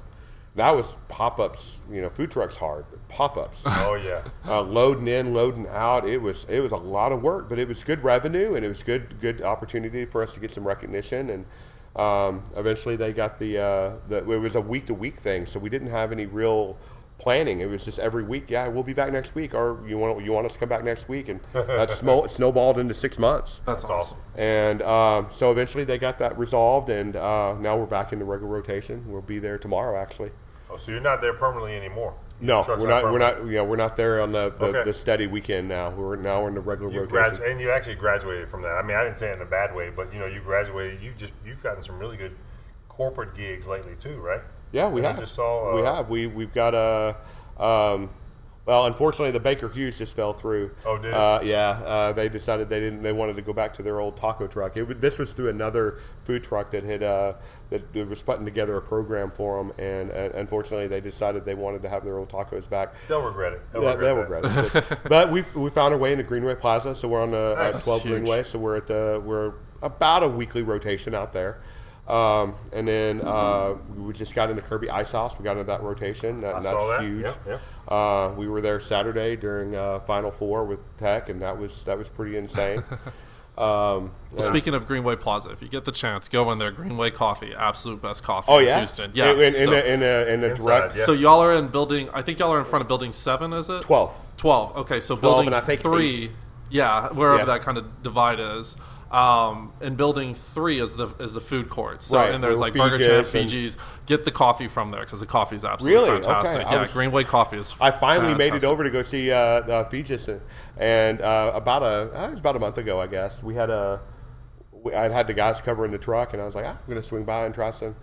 that was pop-ups you know food trucks hard but pop-ups
Oh yeah.
uh, loading in, loading out. It was it was a lot of work, but it was good revenue and it was good good opportunity for us to get some recognition. And um, eventually, they got the, uh, the it was a week to week thing, so we didn't have any real planning. It was just every week. Yeah, we'll be back next week, or you want you want us to come back next week, and that snow, snowballed into six months.
That's,
That's
awesome.
awesome.
And um, so eventually, they got that resolved, and uh, now we're back in the regular rotation. We'll be there tomorrow, actually.
Oh, so you're not there permanently anymore?
No, we're not. We're not. You know, we're not there on the, the,
Okay.
the steady weekend now. We're now we're in the regular
You
rotation.
gradu- and you actually graduated from that. I mean, I didn't say it in a bad way, but you know, you graduated. You just you've gotten some really good corporate gigs lately too, right?
Yeah, we
And I
have.
just saw,
we
uh,
have. We we've got a. Um, well, unfortunately, the Baker Hughes just fell through.
Oh, did?
Uh, yeah, uh, they decided they didn't. They wanted to go back to their old taco truck. It, this was through another food truck that had uh, that was putting together a program for them, and uh, unfortunately, they decided they wanted to have their old tacos back.
They'll regret it. They'll
Yeah,
regret
they'll regret it. But, but we we found our way into Greenway Plaza, so we're on the uh,
Nice.
12
Huge.
Greenway. So we're at the we're about a weekly rotation out there. Um, and then uh, we just got into Kirby Ice House. We got into that rotation. That,
I
and
saw
that's
that.
huge.
Yep, yep.
Uh, we were there Saturday during uh, Final Four with Tech, and that was that was pretty insane. um,
So speaking of Greenway Plaza, if you get the chance, go in there. Greenway Coffee, absolute best coffee
oh
in
yeah,
Houston. Yeah.
in, in,
so,
a, in a in a
Inside,
direct
yeah.
so y'all are in building. I think y'all are in front of building seven. Is it
12.
Twelve. Okay, so building
and I think
three.
eight.
Yeah, wherever
Yeah.
that kind of divide is. Um, and building three is the is the food court. So
Right,
and there's like Burger Chan,
Feges and-
Feges. Get the coffee from there because the coffee is absolutely
Really? Okay,
fantastic.
I
Yeah,
was-
Greenway Coffee is.
I finally made it
fantastic.
over to go see uh, uh, and, and uh, about a uh, it was about a month ago, I guess. We had a we, I'd had the guys covering the truck, and I was like, ah, I'm going to swing by and try some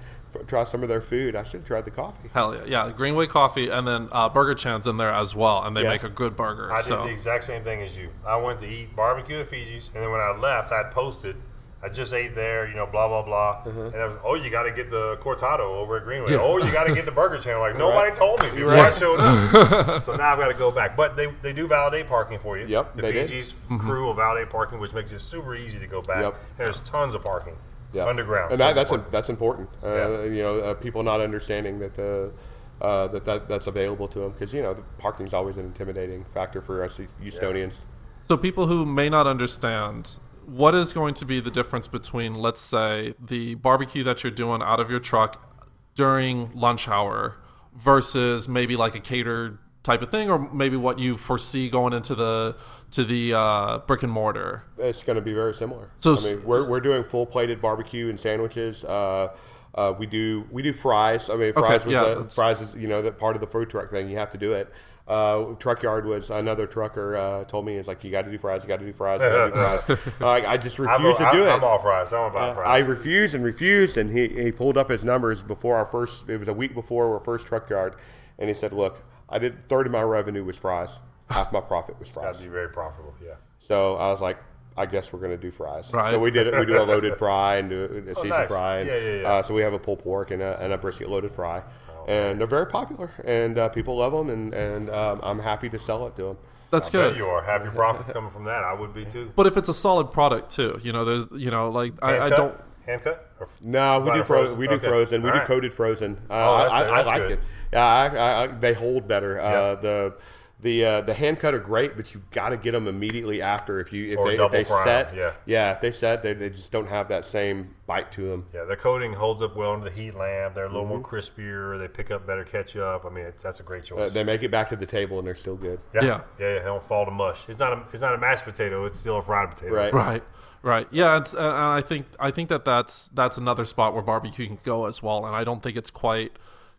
try some of their food. I should have tried the coffee.
Hell yeah, yeah. Greenway Coffee, and then uh, Burger Chan's in there as well, and they
Yeah.
make a good burger.
I
so
did the exact same thing as you. I went to eat barbecue at Feges, and then when I left, I posted. I just ate there, you know, blah blah blah. And I was, oh, you got to get the cortado over at Greenway.
Yeah.
Oh, you got to get the Burger Channel. Like nobody told me before
right.
I showed up. so now I've got to go back. But they, they do validate parking for you.
Yep,
the
they did.
Feges crew will validate parking, which makes it super easy to go back.
Yep.
And there's tons of parking
Yeah,
underground.
and that, that's
parking.
that's important. Uh,
Yeah.
You know, uh, people not understanding that the. Uh, that, that that's available to them because you know the parking is always an intimidating factor for us Houstonians.
So, people who may not understand, what is going to be the difference between, let's say, the barbecue that you're doing out of your truck during lunch hour versus maybe like a catered type of thing, or maybe what you foresee going into the to the uh, brick and mortar?
It's going to be very similar.
So
I mean, we're, we're doing full plated barbecue and sandwiches. Uh, uh, we do we do fries. I mean, fries was
yeah,
a, fries is you know that part of the food truck thing. You have to do it. Uh, truck yard was another trucker uh, told me is like you got to do fries. You got to do fries. You got to do fries. Uh, I just
I'm,
refuse to
I'm,
do it.
I'm all fries. I'm about
Uh,
fries.
I refused and refused, and he, he pulled up his numbers before our first. It was a week before our first truck yard, and he said, "Look, I did third of my revenue was fries. Half my profit was
Got
fries."
to be very profitable. Yeah.
So I was like, I guess we're going to do fries.
Right.
So we did it. We do a loaded fry and do a seasoned
Oh, nice.
fry. And,
Yeah, yeah, yeah.
Uh, so we have a pulled pork and a, and a brisket loaded fry. and they're very popular, and uh, people love them, and, and um, I'm happy to sell it to them.
That's
I bet
good.
you are. Have your profits coming from that. I would be too.
But if it's a solid product too, you know, there's, you know, like I, I don't.
hand cut? Or
No, we do
a
frozen. We do
Okay.
frozen. We
All
do
right.
coated frozen. Uh,
Oh, that's-
I, I like
good.
it. Yeah, I, I, I, they hold better. Uh,
Yeah.
the the uh, the hand cut are great, but you got to get them immediately after. If you if
Or
they if they
fry 'em,
set,
yeah.
yeah, if they set, they, they just don't have that same bite to them.
Yeah, the coating holds up well under the heat lamp. They're a little more
Mm-hmm.
crispier. They pick up better ketchup. I mean, it's, that's a great choice.
Uh, they make it back to the table and they're still good.
yeah.
Yeah.
yeah, yeah, They don't fall to mush. It's not a it's not a mashed potato. It's still a fried potato.
Right.
Right, right. Yeah, it's, and I think I think that that's that's another spot where barbecue can go as well, and I don't think it's quite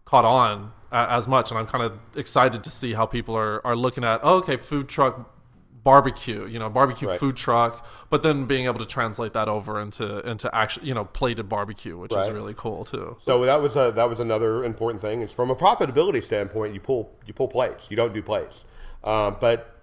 caught on uh, as much. And I'm kind of excited to see how people are are looking at oh, okay, food truck barbecue, you know, barbecue
Right.
food truck, but then being able to translate that over into into actually you know plated barbecue, which is really cool too.
So that was a, that was another important thing. Is from a profitability standpoint, you pull you pull plates. You don't do plates, um, but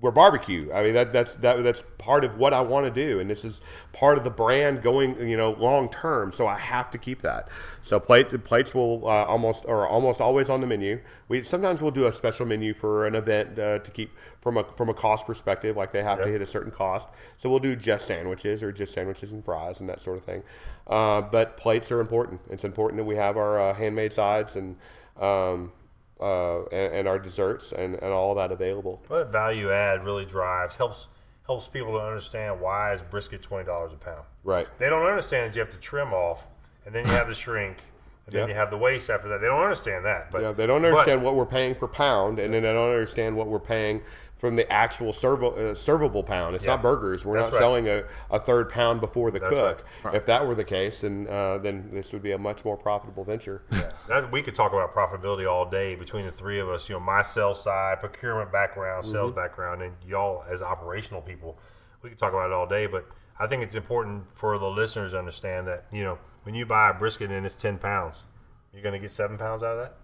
we're barbecue. I mean that that's that that's part of what I want to do, and this is part of the brand going you know long term. So I have to keep that. So plate plates will uh, almost or almost always on the menu. We sometimes we'll do a special menu for an event uh, to keep from a from a cost perspective, like they have to hit a certain cost. So we'll do just sandwiches or just sandwiches and fries and that sort of thing. Uh, but plates are important. It's important that we have our uh, handmade sides and um, uh, and, and our desserts and, and all that available.
Well, that value add really drives helps helps people to understand why is brisket twenty dollars a pound.
Right.
They don't understand that you have to trim off, and then you have the shrink, and then you have the waste after that. They don't understand that. But
Yeah, they don't
but-
understand what we're paying per pound, and then they don't understand what we're paying from the actual servo, uh, servable pound. It's
Yeah.
not burgers. We're
That's
not
right.
selling a, a third pound before the
That's
cook.
right.
If that were the case, then uh, then this would be a much more profitable venture.
Yeah, that, we could talk about profitability all day between the three of us. You know, my sales side, procurement background, sales
Mm-hmm.
background, and y'all as operational people. We could talk about it all day, but I think it's important for the listeners to understand that you know when you buy a brisket and it's ten pounds, you're going to get seven pounds out of that,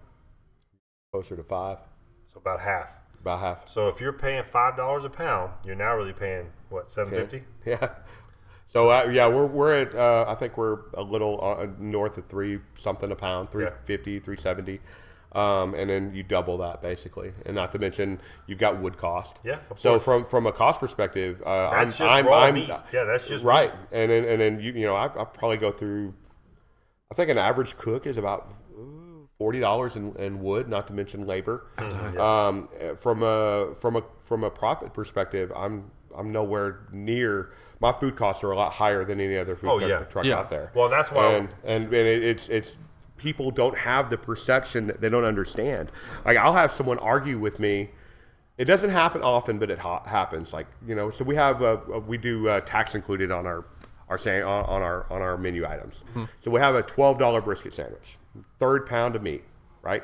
Closer to five,
so about half.
About half.
So if you're paying five dollars a pound, you're now really paying what seven fifty.
Yeah. So uh, yeah, we're we're at uh, I think we're a little uh, north of three something a pound, 350, 370. Um, and then you double that basically, and not to mention you've got wood cost.
Yeah,
So
course.
from from a cost perspective, uh, I'm, I'm,
raw
I'm
meat. Yeah, that's just
right. And then and then you you know I I probably go through. I think an average cook is about forty dollars in, in wood, not to mention labor. Um, from a from a from a profit perspective, I'm I'm nowhere near. My food costs are a lot higher than any other food
Oh,
truck,
yeah.
truck
Yeah.
out there.
Well, that's why-
And and, and it, it's it's people don't have the perception that they don't understand. Like I'll have someone argue with me. It doesn't happen often, but it ha- happens. Like you know, so we have uh, uh, we do uh, tax included on our our sa- on, on our on our menu items. So we have a twelve dollar brisket sandwich, third pound of meat, right?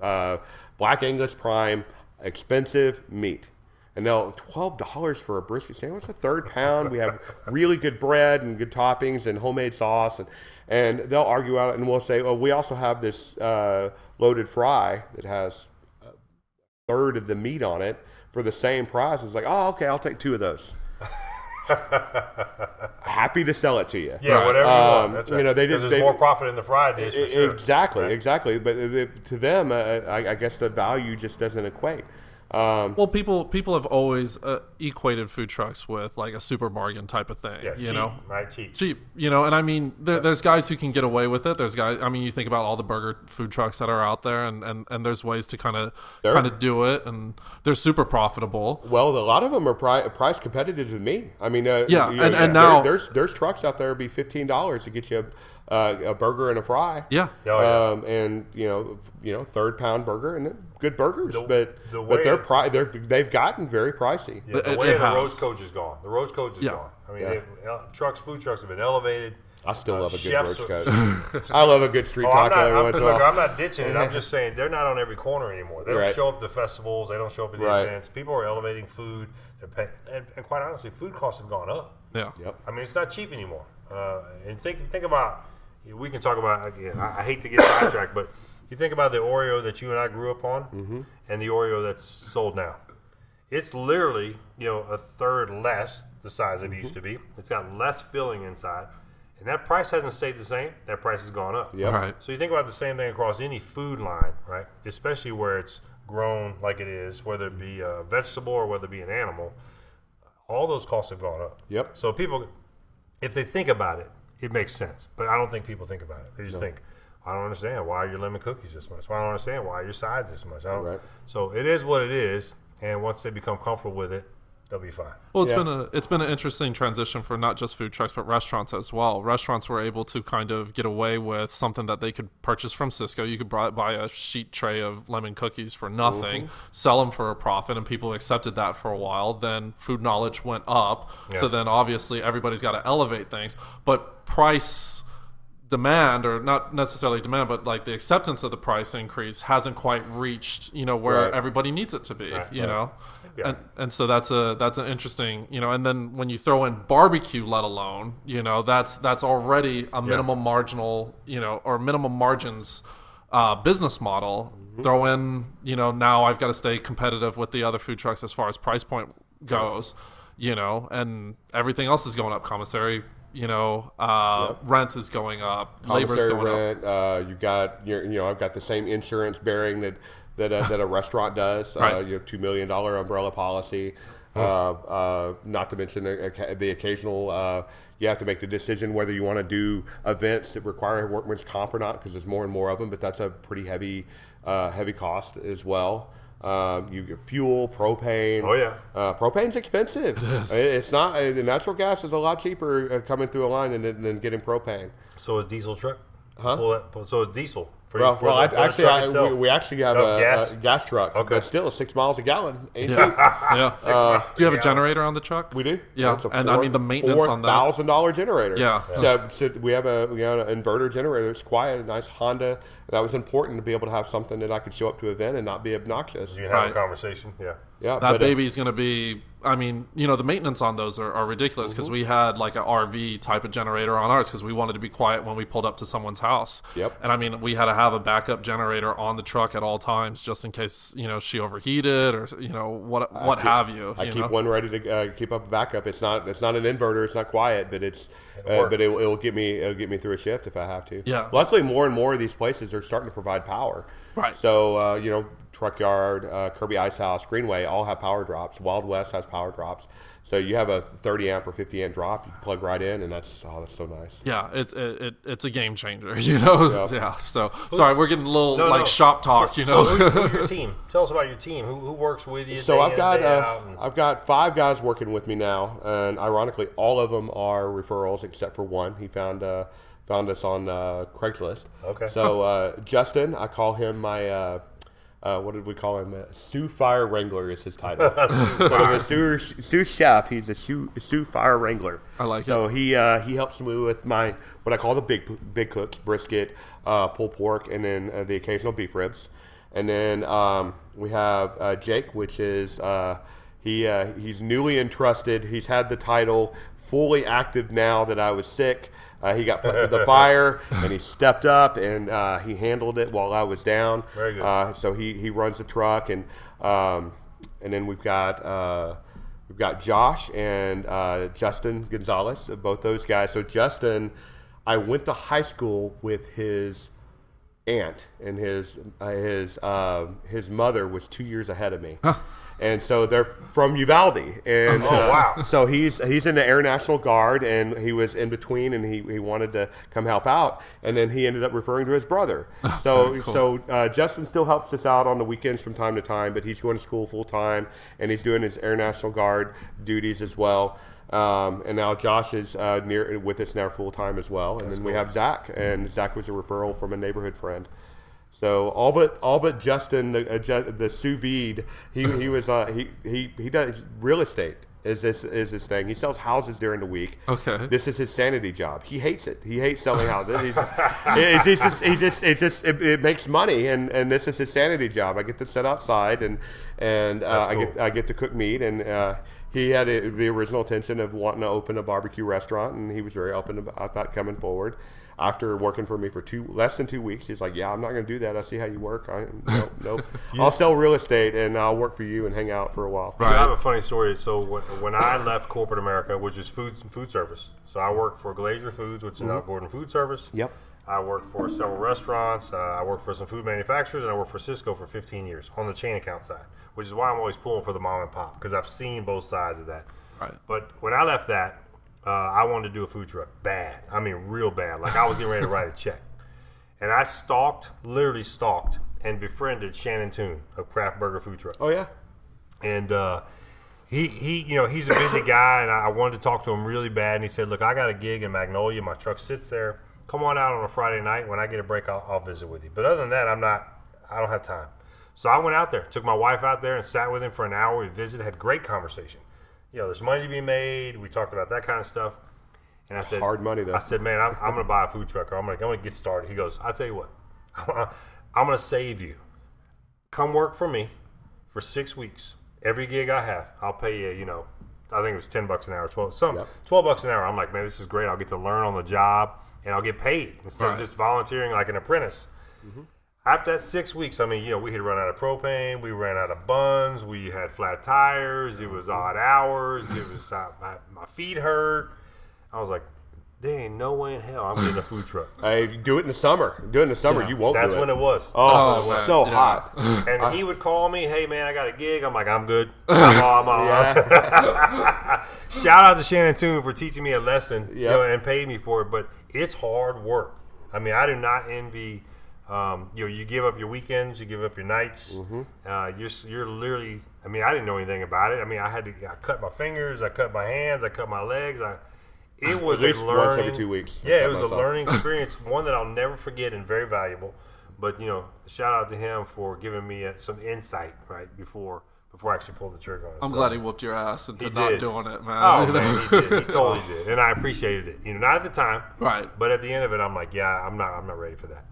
Uh, Black Angus prime, expensive meat. And now twelve dollars for a brisket sandwich, a third pound. We have really good bread and good toppings and homemade sauce, and and they'll argue out, and we'll say, well, we also have this uh, loaded fry that has a third of the meat on it for the same price. It's like, oh, okay, I'll take two of those. Happy to sell it to you.
Yeah,
Right.
whatever you
Um,
want. That's
you know, they
'Cause
just-
there's
they-
more profit in the fried dish for sure.
Exactly,
Right?
exactly. But it- to them, uh, I, I guess the value just doesn't equate. Um,
Well, people people have always uh, equated food trucks with like a super bargain type of thing.
Yeah,
you
cheap,
know,
right? Cheap.
cheap. You know, and I mean, there, there's guys who can get away with it. There's guys. I mean, you think about all the burger food trucks that are out there, and and, and there's ways to kind of kind of do it, and they're super profitable.
Well, a lot of them are pri- price competitive with me. I mean, uh,
Yeah,
you
and-
know,
and
there-
now-
there's there's trucks out there be fifteen dollars to get you a, uh, a burger and a fry.
Yeah.
Oh, yeah.
Um, and you know, you know, third pound burger and good burgers,
The-
but
the
but they're pri- they're they've gotten very pricey.
Yeah, the
It-
way the
has.
roach coach is gone. The roach coach is
Yeah.
gone. I mean,
Yeah.
uh, trucks, food trucks have been elevated.
I still
Uh,
love a good
chefs
roach
are-
coach. I love a good street
Oh, I'm not,
every
I'm,
once in a
look. I'm not ditching it. I'm just saying they're not on every corner anymore. They don't
Right.
show up at the festivals. They don't show up at the
Right.
events. People are elevating food. They're paying, and, and quite honestly, food costs have gone up.
Yeah.
Yep.
I mean, it's not cheap anymore. Uh, and think think about. We can talk about again. I, I hate to get sidetracked, but you think about the Oreo that you and I grew up on,
Mm-hmm.
and the Oreo that's sold now. It's literally you know a third less the size it used to be. It's got less filling inside, and that price hasn't stayed the same. That price has gone up.
Yep.
All right.
So you think about the same thing across any food line, right? Especially where it's grown like it is, whether it be a vegetable or whether it be an animal. All those costs have gone up.
Yep.
So people, if they think about it, it makes sense. But I don't think people think about it. They just think, I don't understand why are your lemon cookies this much. Why I don't understand why are your sides this much. I don't,
Right.
So it is what it is, and once they become comfortable with it, they'll be fine.
Well, it's
Yeah.
been a it's been an interesting transition for not just food trucks but restaurants as well. Restaurants were able to kind of get away with something that they could purchase from Sysco. You could buy, buy a sheet tray of lemon cookies for nothing, sell them for a profit, and people accepted that for a while. Then food knowledge went up, so then obviously everybody's got to elevate things, but price demand or not necessarily demand but like the acceptance of the price increase hasn't quite reached you know where
Right.
everybody needs it to be
Right,
you
right.
know
Yeah.
and, and so that's a that's an interesting you know and then when you throw in barbecue let alone you know that's that's already a minimum marginal you know or minimum margins uh, business model
Mm-hmm.
throw in you know now i've got to stay competitive with the other food trucks as far as price point goes you know and everything else is going up commissary you know uh, rent is going up labor's going up
rent. Uh, you got your, you know, I've got the same insurance bearing that that a, that a restaurant does. Uh,
Right.
you have two million dollar umbrella policy. Uh, uh, not to mention the, the occasional. Uh, you have to make the decision whether you want to do events that require workman's comp or not, because there's more and more of them. But that's a pretty heavy, uh, heavy cost as well. Um, you get fuel, propane.
Oh, yeah.
Uh, propane's expensive. It. It's not. Uh, the natural gas is a lot cheaper coming through a line than, than getting propane.
So is diesel truck?
Huh?
That- so is diesel. For,
Well,
for
well, I, actually, I, we, we actually have
Oh,
a
gas?
a gas truck,
Okay.
but still six miles a gallon. Ain't cheap.
yeah
Uh,
do you have a generator on the truck
we do.
Yeah,
It's a
and I mean the maintenance on that.
thousand dollar generator.
Yeah.
So, so we have a we have an inverter generator. It's quiet, a nice Honda. That was important to be able to have something that I could show up to an event and not be obnoxious.
You can have
Right.
a conversation. Yeah.
Yeah,
that
but, uh,
going to be i mean you know the maintenance on those are, are ridiculous because we had like a rv type of generator on ours because we wanted to be quiet when we pulled up to someone's house
Yep.
and i mean we had to have a backup generator on the truck at all times just in case you know she overheated or you know what what
keep-
have you
I
you
keep
know?
one ready to uh, keep up a backup. It's not it's not an inverter. It's not quiet, but it's uh, but it, it'll get me it'll get me through a shift if I have to.
Yeah.
Luckily, more and more of these places are starting to provide power.
Right.
So uh, you know, Truck Yard, uh, Kirby Ice House, Greenway all have power drops. Wild West has power drops. So you have a 30 amp or 50 amp drop, you plug right in, and that's oh, that's so nice.
yeah, it's it, it, it's a game changer, you know.
Yeah.
Yeah. So sorry, we're getting a little
No,
like
no.
shop talk,
So-
you
so
know.
who's, who's your team? Tell us about your team. Who, who works with you?
So
day
I've
in,
got
day
uh,
out, and-
I've got five guys working with me now, and ironically, all of them are referrals except for one. He found uh, found us on uh, Craigslist.
Okay.
So uh, Justin, I call him my. Uh, uh, what did we call him? Uh, Sous Fire Wrangler is his title. so the Sous, Sous chef, he's a Sous, Sous Fire Wrangler.
I like
so he uh, he helps me with my what I call the big big cooks, brisket, uh, pulled pork, and then uh, the occasional beef ribs. And then um, we have uh, Jake, which is uh, he uh, he's newly entrusted. He's had the title fully active now that I was sick. Uh, he got put to the fire, and he stepped up and uh, he handled it while I was down.
Very good.
Uh, so he, he runs the truck, and um, and then we've got uh, we've got Josh and uh, Justin Gonzalez, both those guys. So Justin, I went to high school with his aunt, and his uh, his uh, his mother was two years ahead of me. And so they're from Uvalde, and
Oh,
uh,
wow.
so he's he's in the Air National Guard, and he was in between, and he, he wanted to come help out, and then he ended up referring to his brother. So
cool.
so uh, Justin still helps us out on the weekends from time to time, but he's going to school full time, and he's doing his Air National Guard duties as well. Um, and now Josh is uh, near with us now full time as well, and then we have Zach, and Zach was a referral from a neighborhood friend. So all but all but Justin, the uh, the sous vide, he he was uh, he he he does real estate. Is this is his thing? He sells houses during the week.
Okay.
This is his sanity job. He hates it. He hates selling houses. He's just, it's, it's just, he just, it just, it, it makes money, and, and this is his sanity job. I get to sit outside, and and uh,
That's
I get. I get to cook meat, and uh, he had a, the original intention of wanting to open a barbecue restaurant, and he was very open about that coming forward. After working for me for two less than two weeks, he's like, "Yeah, I'm not going to do that. I see how you work. I nope, nope. I'll sell real estate, and I'll work for you and hang out for a while."
You know, I have a funny story. So when, when I left corporate America, which is food food service, so I worked for Glazier Foods, which is now Gordon Food Service.
Yep.
I worked for several restaurants. Uh, I worked for some food manufacturers, and I worked for Sysco for 15 years on the chain account side, which is why I'm always pulling for the mom and pop because I've seen both sides of that.
Right.
But when I left that, uh, I wanted to do a food truck bad. I mean, real bad. Like I was getting ready to write a check, and I stalked, literally stalked, and befriended Shannon Toon of Craft Burger Food Truck.
Oh yeah.
and uh, he he you know he's a busy guy, and I wanted to talk to him really bad. And he said, "Look, I got a gig in Magnolia. My truck sits there. Come on out on a Friday night. When I get a break, I'll, I'll visit with you. But other than that, I'm not. I don't have time." So I went out there, took my wife out there, and sat with him for an hour. We visited, had great conversation. You know, there's money to be made. We talked about that kind of stuff. And I said,
Hard money, though.
I said, man, I'm, I'm going to buy a food truck. Or I'm going to I'm going to get started. He goes, I'll tell you what, I'm going to save you come work for me for six weeks. Every gig I have, I'll pay you. You know, I think it was ten bucks an hour, twelve some
Yep.
twelve bucks an hour. I'm like, man, this is great. I'll get to learn on the job, and I'll get paid instead
Right.
of just volunteering like an apprentice. Mm-hmm. After that six weeks, I mean, you know, we had run out of propane, we ran out of buns, we had flat tires, it was odd hours, it was uh, my, my feet hurt. I was like, there ain't no way in hell I'm getting a food truck.
Hey, do it in the summer. Do it in the summer. You won't.
That's
do
when it was.
Oh,
Oh, man.
so
Yeah.
hot.
And he would call me, hey man, I got a gig. I'm like, I'm good. I'm all, I'm all. Shout out to Shannon Toon for teaching me a lesson you know, and paying me for it. But it's hard work. I mean, I do not envy. Um, you know, you give up your weekends, you give up your nights.
Mm-hmm.
Uh, you're you're literally. I mean, I didn't know anything about it. I mean, I had to. I cut my fingers, I cut my hands, I cut my legs. I. It was
At least
a
once every two weeks. I
Yeah, it
cut
was a learning experience, one that I'll never forget and very valuable. But you know, shout out to him for giving me uh, some insight right before before I actually pulled the trigger on it.
I'm
So-
glad he whooped your ass into not
did.
doing it, man.
Oh
You know?
man, he did. He totally did, and I appreciated it. You know, not at the time,
Right.
But at the end of it, I'm like, yeah, I'm not, I'm not ready for that.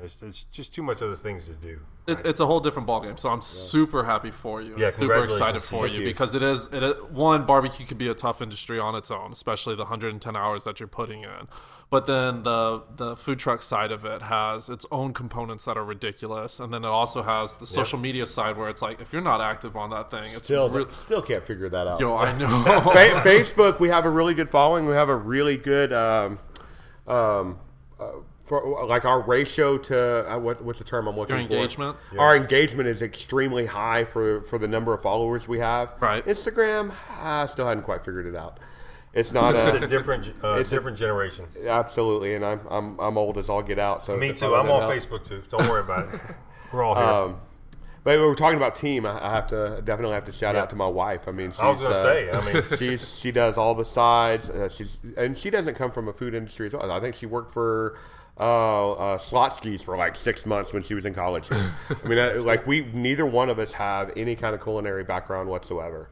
You know, It's, it's just too much other things to do.
It, it's a whole different ballgame. So I'm super happy for you.
Yeah,
super excited for
you.
you, because it is it is, one barbecue can be a tough industry on its own, especially the 110 hours that you're putting in. But then the the food truck side of it has its own components that are ridiculous, and then it also has the social media side where it's like if you're not active on that thing, it's
Still,
real
still can't figure that out.
yo. I know.
Fa- Facebook, we have a really good following. We have a really good, um, um, uh, for like our ratio to uh, what, what's the term I'm looking
Your
for?
engagement?
Our engagement is extremely high for for the number of followers we have.
Right.
Instagram, I still hadn't quite figured it out. It's not
It's a
a,
different, uh,
It's a-
different generation.
absolutely, and I'm I'm I'm old as all get out. So
Me too. I'm on
doesn't help.
Facebook too. Don't worry about it. We're all here.
Um, but we were talking about team. I, I have to definitely have to shout
Yeah.
out to my wife. I mean, she's,
I was gonna
uh,
say, I mean-
she's she does all the sides. Uh, she's and she doesn't come from a food industry as well. I think she worked for uh, uh, Schlotzsky's for like six months when she was in college. I mean, uh, like we neither one of us have any kind of culinary background whatsoever.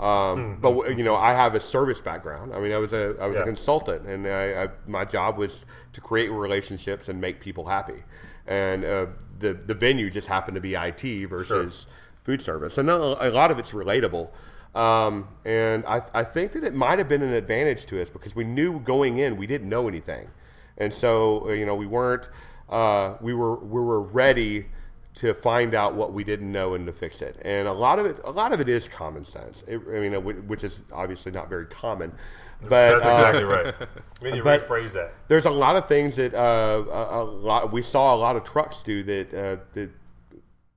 Um, But you know, I have a service background. I mean, I was a I was
Yeah.
a consultant, and I, I, my job was to create relationships and make people happy. And uh, the the venue just happened to be IT versus food service, and a a lot of it's relatable. Um, and I, I think that it might have been an advantage to us because we knew going in we didn't know anything, and so uh, you know we weren't uh, we were we were ready to find out what we didn't know and to fix it. And a lot of it, a lot of it is common sense. It, I mean, uh, which is obviously not very common, but
That's
uh,
exactly right. We need to rephrase that.
there's a lot of things that uh, a, a lot we saw a lot of trucks do that uh, that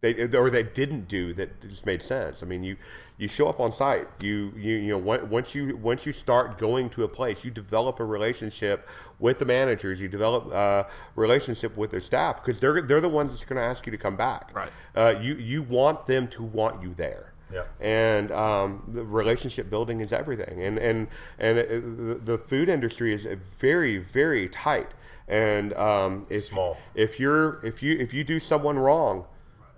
they or they didn't do that just made sense. I mean, you you show up on site. You you you know once you once you start going to a place, you develop a relationship with the managers. You develop a relationship with their staff because they're they're the ones that's going to ask you to come back.
Right.
Uh, you you want them to want you there.
Yeah.
And um, the relationship building is everything. And and and it, the- the food industry is very very tight. And um, if
Small.
if you're if you if you do someone wrong,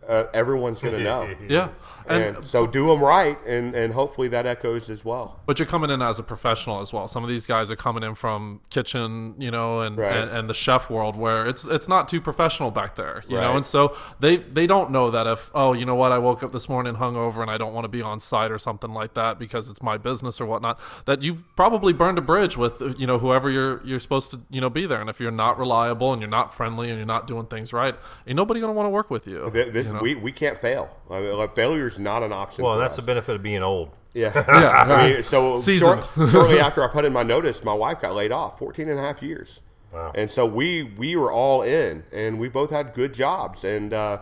uh, everyone's going to know.
yeah, and
And so do them right, and, and hopefully that echoes as well.
But you're coming in as a professional as well. Some of these guys are coming in from kitchen, you know, and,
Right.
and, and the chef world where it's it's not too professional back there, you know. And so they they don't know that if oh you know what I woke up this morning hungover and I don't want to be on site or something like that because it's my business or whatnot that you've probably burned a bridge with you know whoever you're you're supposed to you know be there. And if you're not reliable and you're not friendly and you're not doing things right, ain't nobody gonna want to work with you.
Th- This,
you know?
we, we can't fail. I mean, like, failure is not an option.
Well,
for
that's
us.
the benefit of being old.
Yeah.
Yeah,
I mean, so short, shortly after I put in my notice, my wife got laid off 14 and a half years.
Wow.
And so we we were all in, and we both had good jobs, and uh,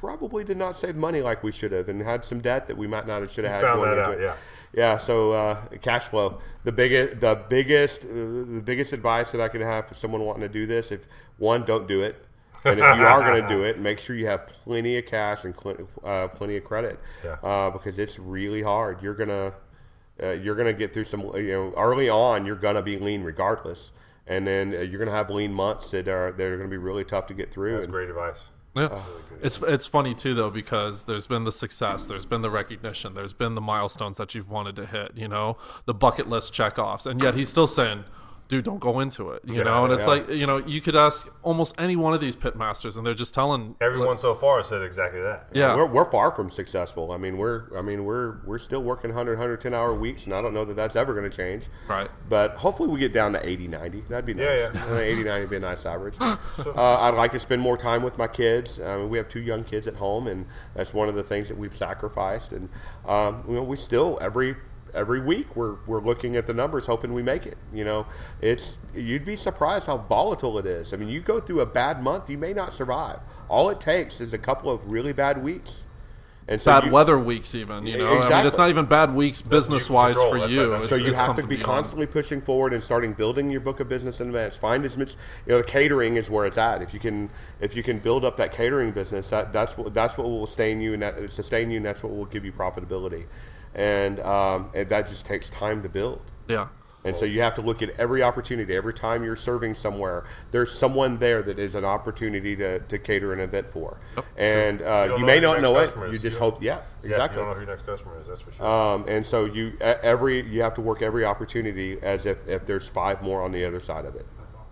probably did not save money like we should have, and had some debt that we might not have should have had.
found
going
that
into
out,
it.
yeah.
Yeah, so uh, cash flow. The biggest, the biggest, uh, the biggest advice that I could have for someone wanting to do this: if one, don't do it, and if you are going to do it, make sure you have plenty of cash and cl- uh, plenty of credit,
Yeah.
uh, because it's really hard. You're gonna, uh, you're gonna get through some. You know, early on, you're gonna be lean regardless, and then uh, you're gonna have lean months that are that are gonna be really tough to get through.
That's
and-
great advice.
Yeah. It's it's funny too though because there's been the success, there's been the recognition, there's been the milestones that you've wanted to hit, you know, the bucket list checkoffs, and yet he's still saying, "Dude, don't go into it," you
Yeah,
know. And it's
yeah.
like you know, you could ask almost any one of these pit masters, and they're just telling
Everyone so far said exactly that.
yeah,
We're, we're far from successful. I mean, we're I mean we're we're still working 100 110 hour weeks, and I don't know that that's ever going to change.
Right.
But hopefully we get down to 80 90. That'd be nice.
Yeah, yeah.
Uh, 80 90 would be a nice average. uh, I'd like to spend more time with my kids. I mean, we have two young kids at home, and that's one of the things that we've sacrificed. And um, you know, we still every every week we're we're looking at the numbers, hoping we make it. You know, it's you'd be surprised how volatile it is. I mean, you go through a bad month, you may not survive. All it takes is a couple of really bad weeks. And so
bad
you,
weather weeks even, you know. I mean, it's not even bad weeks business wise for
that's
you.
right, that's
So you
it's
have to be
beyond.
constantly pushing forward and starting building your book of business in advance. Find as much, you know, the catering is where it's at. If you can, if you can build up that catering business, that, that's what that's what will sustain you and that, sustain you, and that's what will give you profitability. And um, and that just takes time to build.
Yeah.
And so you have to look at every opportunity. Every time you're serving somewhere, there's someone there that is an opportunity to, to cater an event for. And uh,
You don't
you,
know
may
who your
not
next
know it.
customer
You
is.
just
You
hope, yeah,
Yeah,
exactly.
you don't know who your next customer is. That's for sure.
Um, and so you every you have to work every opportunity as if, if there's five more on the other side of it. That's awesome.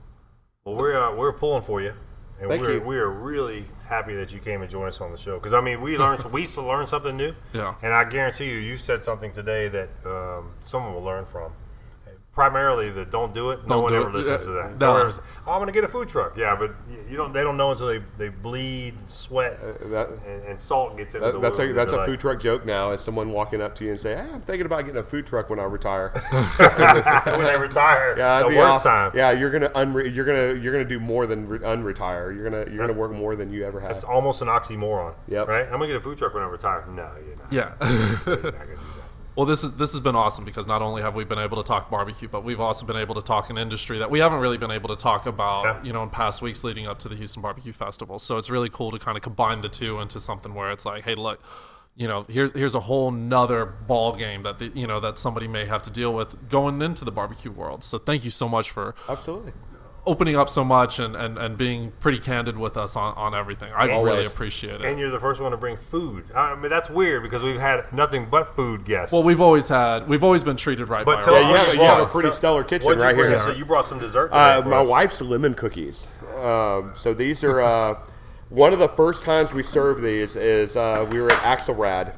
Well, we're uh, we're pulling for you, and
Thank
we're
you.
we are really happy that you came and joined us on the show. Because I mean, we learned we used to learn something new.
Yeah.
And I guarantee you, you said something today that um, someone will learn from. Primarily, the don't do it. no
Don't
one ever
it.
listens
Yeah,
to that.
no.
No ever says, oh, I'm going to get a food truck. Yeah, but you don't. They don't know until they, they bleed, sweat, uh,
that-
and, and salt gets into
That,
the
that's a that's a
like,
food truck joke now. As someone walking up to you and say, hey, "I'm thinking about getting a food truck when I retire."
when they retire.
Yeah,
the worst
awesome.
time.
Yeah, you're gonna unre- you're gonna you're gonna do more than re- unretire. You're gonna you're gonna work more than you ever had.
It's almost an oxymoron.
Yep.
Right? I'm gonna get a food truck when I retire. No, you're not.
Yeah.
You're not gonna do that.
Well, this is this has been awesome because not only have we been able to talk barbecue, but we've also been able to talk an industry that we haven't really been able to talk about,
Yeah.
you know, in past weeks leading up to the Houston Barbecue Festival. So it's really cool to kind of combine the two into something where it's like, hey, look, you know, here's here's a whole nother ball game that the, you know that somebody may have to deal with going into the barbecue world. So thank you so much for
Absolutely.
Opening up so much and, and, and being pretty candid with us on, on everything. I really appreciate it.
And you're the first one to bring food. I mean, that's weird because we've had nothing but food guests.
well, we've always had we've always been treated right
But
by
tell
our
us
you have, you have a pretty
Tell-
stellar kitchen right
bring?
here.
So you brought some dessert today
Uh, my
us.
wife's lemon cookies. Um, so these are uh, one of the first times we served these is uh, we were at Axelrad,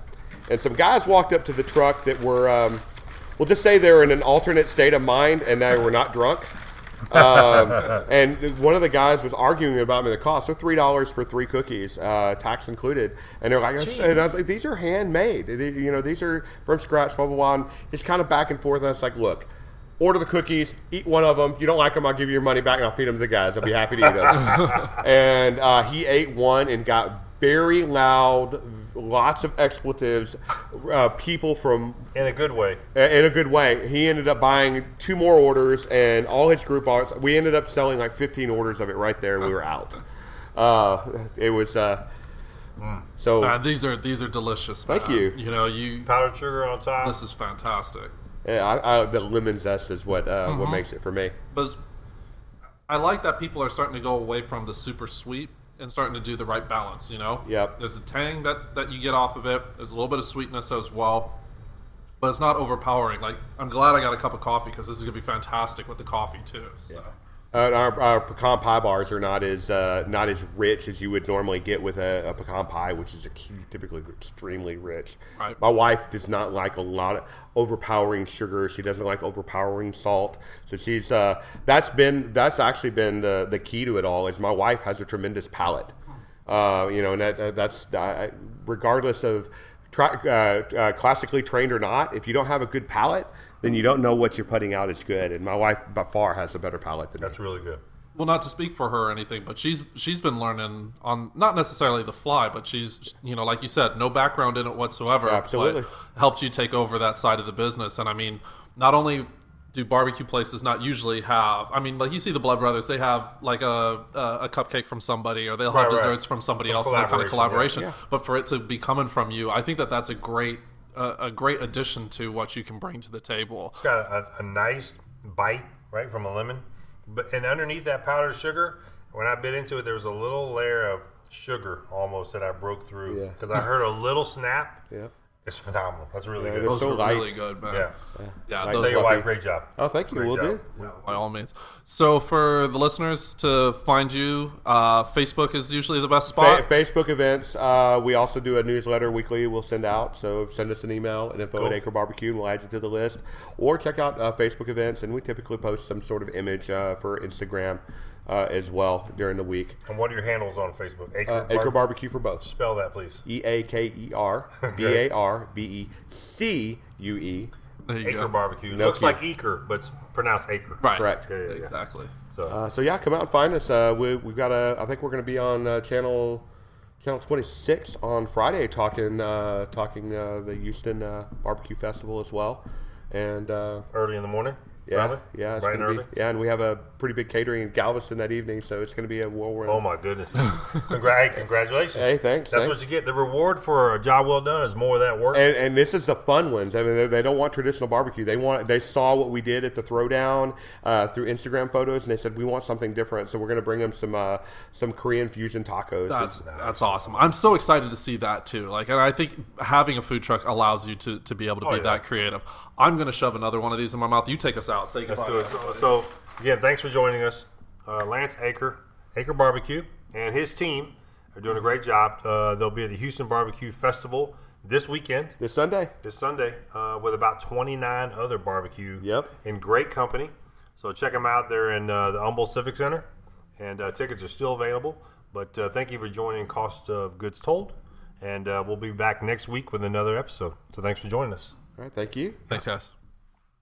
and some guys walked up to the truck that were, um, we'll just say they were in an alternate state of mind and they were not drunk. Um, and one of the guys was arguing about me the cost. They're three dollars for three cookies, uh, tax included. And they're like, and I was like, these are handmade. They- You know, these are from scratch. Blah blah blah. And it's kind of back and forth. And I was like, look, order the cookies, eat one of them. You don't like them, I'll give you your money back, and I'll feed them to the guys. I'll be happy to eat them. and uh, he ate one and got very loud, lots of expletives. Uh, people from
in a good way.
in a good way. He ended up buying two more orders, and all his group orders. We ended up selling like 15 orders of it right there. and We were out. Uh, it was uh, so.
Man, these are these are delicious.
Thank
man.
you.
You know, you
Powdered sugar on top.
this is fantastic.
yeah, I, I, the lemon zest is what uh,
Mm-hmm.
what makes it for me.
But I like that people are starting to go away from the super sweet and starting to do the right balance. You know,
Yep.
There's the tang that that you get off of it. There's a little bit of sweetness as well, but it's not overpowering. Like I'm glad I got a cup of coffee because this is gonna be fantastic with the coffee too. So.
Uh, our, our pecan pie bars are not as uh, not as rich as you would normally get with a, a pecan pie, which is ex- typically extremely rich.
Right.
My wife does not like a lot of overpowering sugar. She doesn't like overpowering salt. So she's uh, that's been that's actually been the the key to it all. Is my wife has a tremendous palate. Uh, you know, and that, that's uh, regardless of tra- uh, uh, classically trained or not. If you don't have a good palate, then you don't know what you're putting out is good. And my wife by far has a better palate than me.
That's really good.
well, not to speak for her or anything, but she's she's been learning on not necessarily the fly, but she's you know like you said, no background in it whatsoever. but
Absolutely.
helped you take over that side of the business. And I mean, not only do barbecue places not usually have, I mean, like you see the Blood Brothers, they have like a a, a cupcake from somebody, or they'll have
Right, right.
desserts from somebody
Some
else, and that kind of
collaboration,
collaboration.
yeah.
But for it to be coming from you, I think that that's a great a, a great addition to what you can bring to the table.
It's got a, a nice bite, right, from a lemon. But and underneath that powdered sugar, when I bit into it, there was a little layer of sugar almost that I broke through
Yeah.
because I heard a little snap.
Yeah.
It's phenomenal. That's really
Yeah,
good.
they're
Those
so
are
light.
really good, man.
yeah.
Yeah,
Nice.
those
Tell your
Fluffy.
wife, great job.
Oh, thank you.
Great
We'll
job.
do.
by all means. So for the listeners to find you, uh, Facebook is usually the best
Fa-
spot.
Facebook events. Uh, we also do a newsletter weekly. We'll send out. So send us an email at info
Cool.
at Eaker Barbecue, and we'll add you to the list. Or check out uh, Facebook events, and we typically post some sort of image uh, for Instagram uh, as well during the week.
And what are your handles on Facebook? Eaker,
Uh, Eaker
Bar-
Barbecue for both.
Spell that, please.
E A K E R B A R B E C U E.
There
Eaker
go.
Barbecue.
No
Looks
key.
like Acre, but it's pronounced Acre.
Right.
Correct.
Yeah, yeah, yeah.
Exactly.
So
Uh, so yeah, come out and find us. Uh, we, we've got a. I think we're going to be on uh, channel channel 26 on Friday, talking uh, talking uh, the Houston uh, Barbecue Festival as well. And uh,
early in the morning.
Yeah,
probably?
yeah, it's
bright and
gonna be yeah, and we have a pretty big catering in Galveston that evening, so it's going to be a whirlwind.
Oh my goodness! Congra- hey, congratulations!
Hey, thanks,
That's
thanks.
what you get. The reward for a job well done is more of that work.
And, and this is the fun ones. I mean, they, they don't want traditional barbecue. They want. They saw what we did at the throwdown uh, through Instagram photos, and they said we want something different. So we're going to bring them some uh, some Korean fusion tacos.
That's that's awesome. I'm so excited to see that too. Like, and I think having a food truck allows you to, to be able to
Oh,
be
yeah.
that creative. I'm gonna shove another one of these in my mouth. You take us out. Say
Let's
goodbye.
do it. So again, thanks for joining us, uh, Lance Eaker, Eaker Barbecue, and his team are doing a great job. Uh, they'll be at the Houston Barbecue Festival this weekend.
this Sunday.
this Sunday uh, with about 29 other barbecue
Yep.
in great company. So check them out. They're in uh, the Humble Civic Center, and uh, tickets are still available. But uh, thank you for joining Cost of Goods Told, and uh, we'll be back next week with another episode. So thanks for joining us.
All right, thank you.
Thanks, guys.